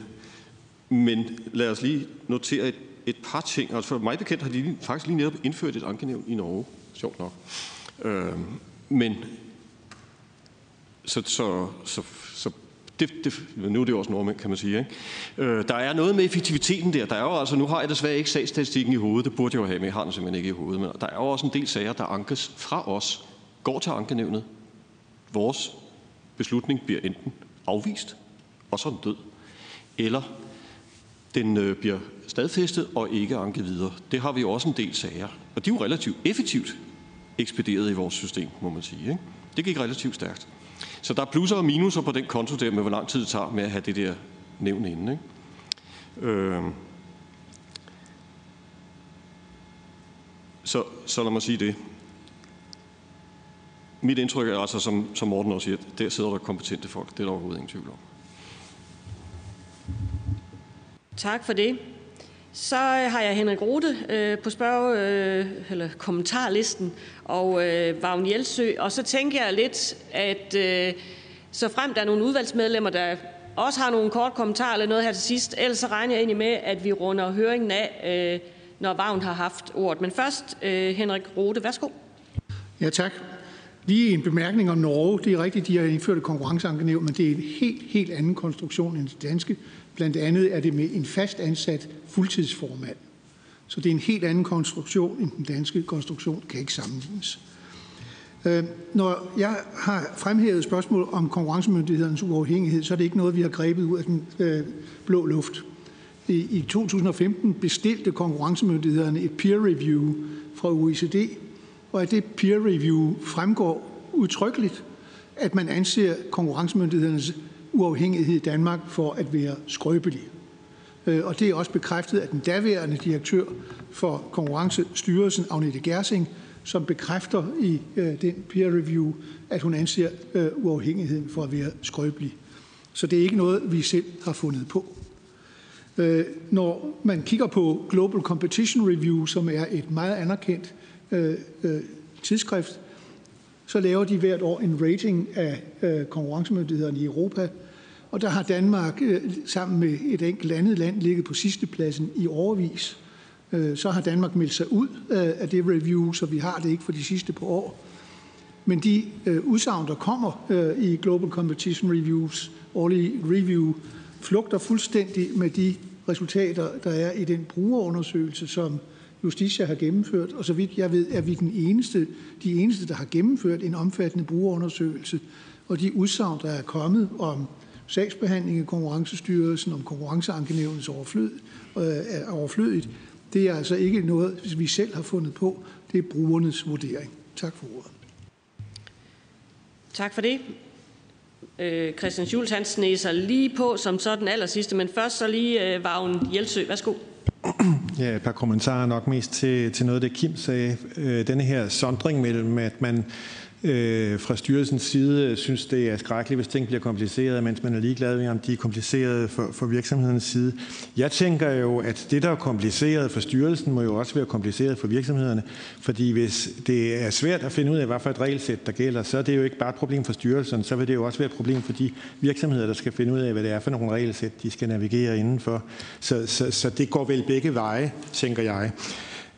men lad os lige notere et, et par ting. Altså for mig bekendt har de faktisk lige netop indført et ankenævn i Norge. Sjovt nok. Øh, men så, så, så, så det, det, nu er det også nordmænd, kan man sige. Ikke? Øh, der er noget med effektiviteten der. Der er jo altså, nu har jeg desværre ikke sagsstatistikken i hovedet, det burde jeg jo have, men jeg har den simpelthen ikke i hovedet. Men der er jo også en del sager, der ankes fra os, går til ankenævnet. Vores beslutning bliver enten afvist, og så er den død. Eller den øh, bliver stadfæstet og ikke anket videre. Det har vi jo også en del sager. Og de er jo relativt effektivt ekspederet i vores system, må man sige. Ikke? Det gik relativt stærkt. Så der er plusser og minuser på den konto der med, hvor lang tid det tager med at have det der nævn inde. Ikke? Øh. Så, så lad mig sige det. Mit indtryk er altså, som, som Morten også siger, der sidder der kompetente folk. Det er der overhovedet ingen tvivl om. Tak for det. Så øh, har jeg Henrik Rode øh, på spørge, øh, eller kommentarlisten, og øh, Vagn Jelsø. Og så tænker jeg lidt, at øh, så frem der er nogle udvalgsmedlemmer, der også har nogle kort kommentarer eller noget her til sidst, ellers så regner jeg egentlig med, at vi runder høringen af, øh, når Vagn har haft ordet. Men først, øh, Henrik Rode, værsgo. Ja, tak. Lige en bemærkning om Norge. Det er rigtigt, de har indført et konkurrenceankenævn, men det er en helt, helt anden konstruktion end det danske. Blandt andet er det med en fast ansat fuldtidsformand. Så det er en helt anden konstruktion end den danske konstruktion, kan ikke sammenlignes. Øh, når jeg har fremhævet spørgsmål om konkurrencemyndighedernes uafhængighed, så er det ikke noget, vi har grebet ud af den øh, blå luft. I, I 2015 bestilte konkurrencemyndighederne et peer review fra OECD, og af det peer review fremgår udtrykkeligt, at man anser konkurrencemyndighedernes uafhængighed i Danmark for at være skrøbelig. Øh, og det er også bekræftet af den daværende direktør for Konkurrencestyrelsen, Agnete Gersing, som bekræfter i øh, den peer review, at hun anser øh, uafhængigheden for at være skrøbelig. Så det er ikke noget, vi selv har fundet på. Når man kigger på Global Competition Review, som er et meget anerkendt tidsskrift, så laver de hvert år en rating af konkurrencemyndighederne i Europa, og der har Danmark øh, sammen med et enkelt andet land ligget på sidste pladsen i overvis. Øh, så har Danmark meldt sig ud øh, af det review, så vi har det ikke for de sidste par år. Men de udsagn, der kommer i Global Competition Reviews årlige review, flugter fuldstændig med de resultater, der er i den brugerundersøgelse, som Justitia har gennemført. Og så vidt jeg ved, er vi den eneste, de eneste, der har gennemført en omfattende brugerundersøgelse. Og de udsagn, der er kommet om sagsbehandling i Konkurrencestyrelsen, om konkurrenceankenævnets overflød, øh, er overflødigt. Det er altså ikke noget, vi selv har fundet på. Det er brugernes vurdering. Tak for ordet. Tak for det. Øh, Christian Schulz, han sneg sig lige på som så den aller sidste, men først så lige øh, Vagn Hjelsø. Værsgo. Ja, et par kommentarer nok mest til, til noget, det Kim sagde. Øh, denne her sondring mellem, at man øh, fra styrelsens side synes, det er skrækkeligt, hvis ting bliver kompliceret, mens man er ligeglad med, om de er komplicerede for, for virksomhedens side. Jeg tænker jo, at det, der er kompliceret for styrelsen, må jo også være kompliceret for virksomhederne. Fordi hvis det er svært at finde ud af, hvad for et regelsæt, der gælder, så er det jo ikke bare et problem for styrelsen, så vil det jo også være et problem for de virksomheder, der skal finde ud af, hvad det er for nogle regelsæt, de skal navigere indenfor. Så, så, så det går vel begge veje, tænker jeg.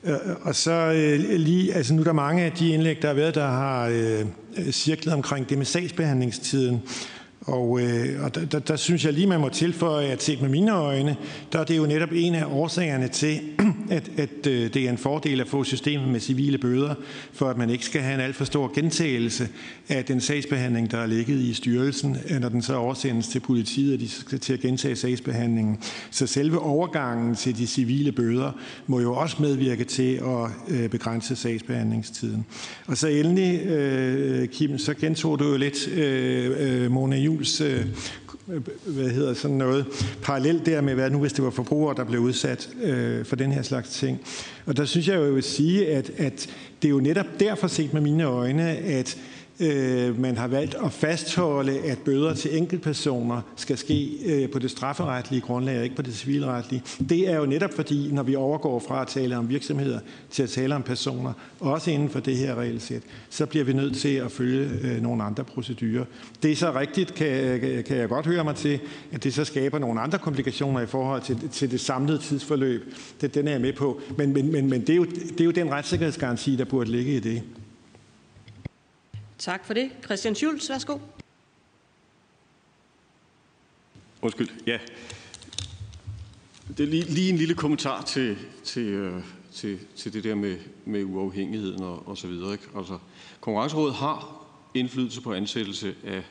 Øh, og så øh, lige, altså nu er der mange af de indlæg, der har været, der har øh, cirklet omkring det med sagsbehandlingstiden. Og, øh, og der, der, der synes jeg lige, man må tilføje, at set med mine øjne, der er det jo netop en af årsagerne til, at, at øh, det er en fordel at få systemet med civile bøder, for at man ikke skal have en alt for stor gentagelse af den sagsbehandling, der er ligget i styrelsen, når den så oversendes til politiet, og de skal til at gentage sagsbehandlingen. Så selve overgangen til de civile bøder må jo også medvirke til at øh, begrænse sagsbehandlingstiden. Og så endelig, øh, Kim, så gentog du jo lidt øh, øh Mona Jules øh, hvad hedder sådan noget, parallelt der med, hvad nu hvis det var forbrugere, der blev udsat øh, for den her slags ting. Og der synes jeg jo, jeg vil sige, at, at det er jo netop derfor set med mine øjne, at Øh, man har valgt at fastholde, at bøder til enkeltpersoner skal ske øh, på det strafferetlige grundlag og ikke på det civilretlige. Det er jo netop fordi, når vi overgår fra at tale om virksomheder til at tale om personer, også inden for det her regelsæt, så bliver vi nødt til at følge øh, nogle andre procedurer. Det er så rigtigt, kan, øh, kan jeg godt høre mig til, at det så skaber nogle andre komplikationer i forhold til, til det samlede tidsforløb. Det, den er jeg med på. Men, men, men, men det, er jo, det er jo den retssikkerhedsgaranti, der burde ligge i det. Tak for det. Christian Schulz, værsgo. Undskyld, ja. Det er lige, lige en lille kommentar til, til, øh, til, til det der med, med uafhængigheden og, og så videre. Ikke? Altså, Konkurrencerådet har indflydelse på ansættelse af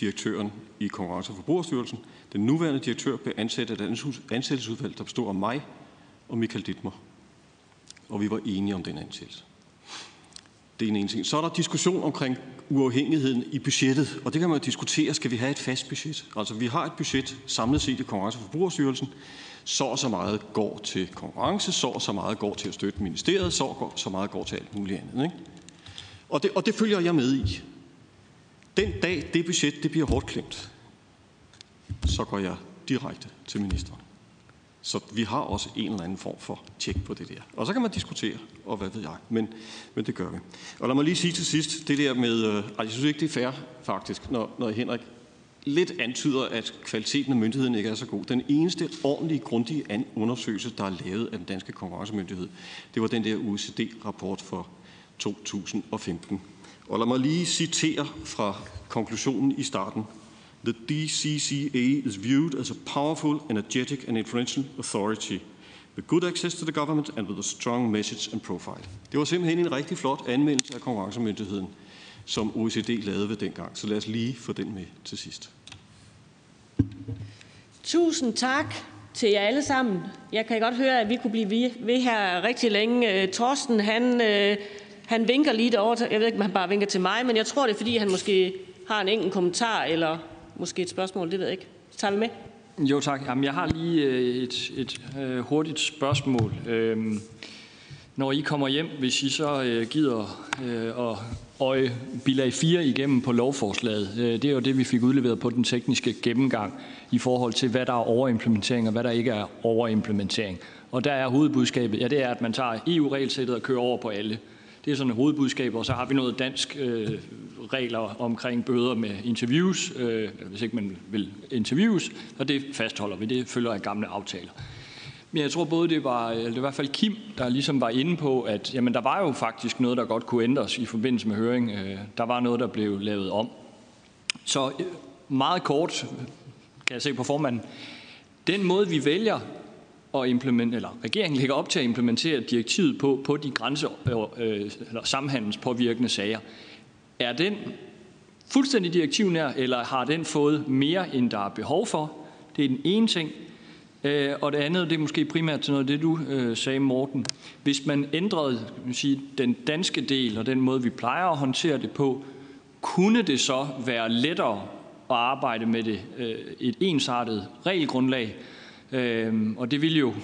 direktøren i Konkurrence- og Forbrugerstyrelsen. Den nuværende direktør blev ansat af et ansættelsesudvalg, der består af mig og Michael Dittmer. Og vi var enige om den ansættelse. Det er en ene ting. Så er der diskussion omkring uafhængigheden i budgettet, og det kan man diskutere. Skal vi have et fast budget? Altså, vi har et budget samlet set i Konkurrence- og Forbrugerstyrelsen. Så og så meget går til konkurrence, så og så meget går til at støtte ministeriet, så og så meget går til alt muligt andet. Ikke? Og, det, og det følger jeg med i. Den dag det budget det bliver hårdt klemt, så går jeg direkte til ministeren. Så vi har også en eller anden form for tjek på det der. Og så kan man diskutere, og hvad ved jeg, men, men det gør vi. Og lad mig lige sige til sidst, det der med, øh, jeg synes ikke, det er fair faktisk, når, når Henrik lidt antyder, at kvaliteten af myndigheden ikke er så god. Den eneste ordentlige, grundige undersøgelse, der er lavet af den danske konkurrencemyndighed, det var den der OECD-rapport for 2015. Og lad mig lige citere fra konklusionen i starten the DCCA is viewed as a powerful, energetic, and influential authority with good access to the government and with a strong message and profile. Det var simpelthen en rigtig flot anmeldelse af konkurrencemyndigheden, som OECD lavede ved dengang. Så lad os lige få den med til sidst. Tusind tak til jer alle sammen. Jeg kan godt høre, at vi kunne blive ved her rigtig længe. Øh, Torsten, han, øh, han vinker lige derovre. Jeg ved ikke, om han bare vinker til mig, men jeg tror, det er, fordi han måske har en enkelt kommentar eller måske et spørgsmål, det ved jeg ikke. Så tager vi med. Jo tak. Jamen, jeg har lige øh, et, et øh, hurtigt spørgsmål. Øhm, når I kommer hjem, hvis I så øh, gider øh, at øje bilag 4 igennem på lovforslaget, øh, det er jo det, vi fik udleveret på den tekniske gennemgang i forhold til, hvad der er overimplementering og hvad der ikke er overimplementering. Og der er hovedbudskabet, ja det er, at man tager EU-regelsættet og kører over på alle. Det er sådan et hovedbudskab, og så har vi noget dansk øh, regler omkring bøder med interviews, øh, hvis ikke man vil interviews, og det fastholder vi. Det følger af gamle aftaler. Men jeg tror både, det var, øh, eller det var i hvert fald Kim, der ligesom var inde på, at jamen, der var jo faktisk noget, der godt kunne ændres i forbindelse med høring. Øh, der var noget, der blev lavet om. Så øh, meget kort, kan jeg se på formanden, den måde, vi vælger at implementere, eller regeringen lægger op til at implementere direktivet på, på de grænse, øh, øh, eller samhandelspåvirkende sager, er den fuldstændig direktivnær, eller har den fået mere, end der er behov for? Det er den ene ting. Øh, og det andet, det er måske primært til noget af det, du øh, sagde, Morten. Hvis man ændrede sige, den danske del og den måde, vi plejer at håndtere det på, kunne det så være lettere at arbejde med det, øh, et ensartet regelgrundlag? Øh, og det ville jo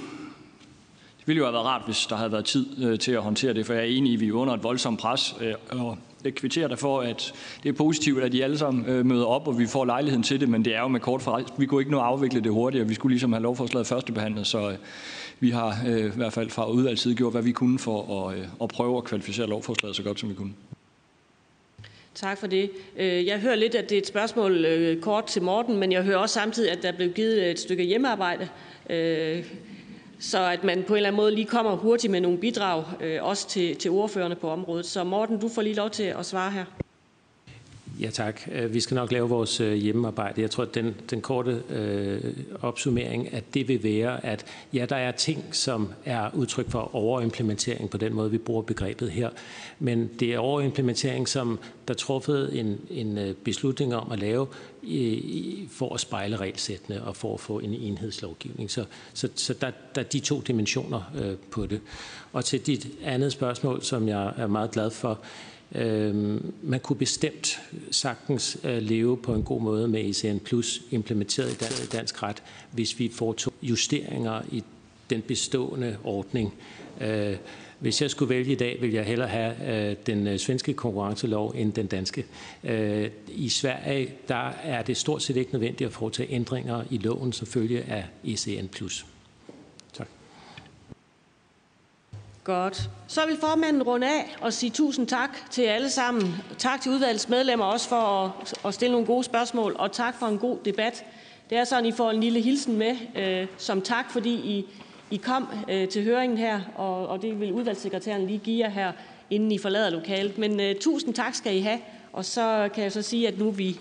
det ville jo have været rart, hvis der havde været tid øh, til at håndtere det, for jeg er enig i, at vi er under et voldsomt pres, øh, og jeg kvitterer derfor, at det er positivt, at de alle sammen øh, møder op, og vi får lejligheden til det, men det er jo med kort for Vi kunne ikke nå at afvikle det hurtigere. Vi skulle ligesom have lovforslaget førstebehandlet, så øh, vi har øh, i hvert fald fra udvalgets side gjort, hvad vi kunne for at, øh, at prøve at kvalificere lovforslaget så godt, som vi kunne. Tak for det. Øh, jeg hører lidt, at det er et spørgsmål øh, kort til Morten, men jeg hører også samtidig, at der blev givet et stykke hjemmearbejde, øh, så at man på en eller anden måde lige kommer hurtigt med nogle bidrag, også til, til ordførerne på området. Så Morten, du får lige lov til at svare her. Ja tak. Øh, vi skal nok lave vores øh, hjemmearbejde. Jeg tror, at den, den korte øh, opsummering, at det vil være, at ja, der er ting, som er udtryk for overimplementering på den måde, vi bruger begrebet her. Men det er overimplementering, som der truffet en, en øh, beslutning om at lave i, for at spejle regelsættene og for at få en enhedslovgivning. Så, så, så der, der er de to dimensioner øh, på det. Og til dit andet spørgsmål, som jeg er meget glad for, Øhm, man kunne bestemt sagtens øh, leve på en god måde med ECN Plus implementeret i dansk, ret, hvis vi foretog justeringer i den bestående ordning. Øh, hvis jeg skulle vælge i dag, vil jeg hellere have øh, den svenske konkurrencelov end den danske. I Sverige der er det stort set ikke nødvendigt at foretage ændringer i loven som følge af ECN+. Godt. Så vil formanden runde af og sige tusind tak til alle sammen. Tak til udvalgets medlemmer også for at, at stille nogle gode spørgsmål, og tak for en god debat. Det er sådan, I får en lille hilsen med øh, som tak, fordi I, I kom øh, til høringen her, og, og det vil udvalgssekretæren lige give jer her, inden I forlader lokalet. Men øh, tusind tak skal I have, og så kan jeg så sige, at nu vi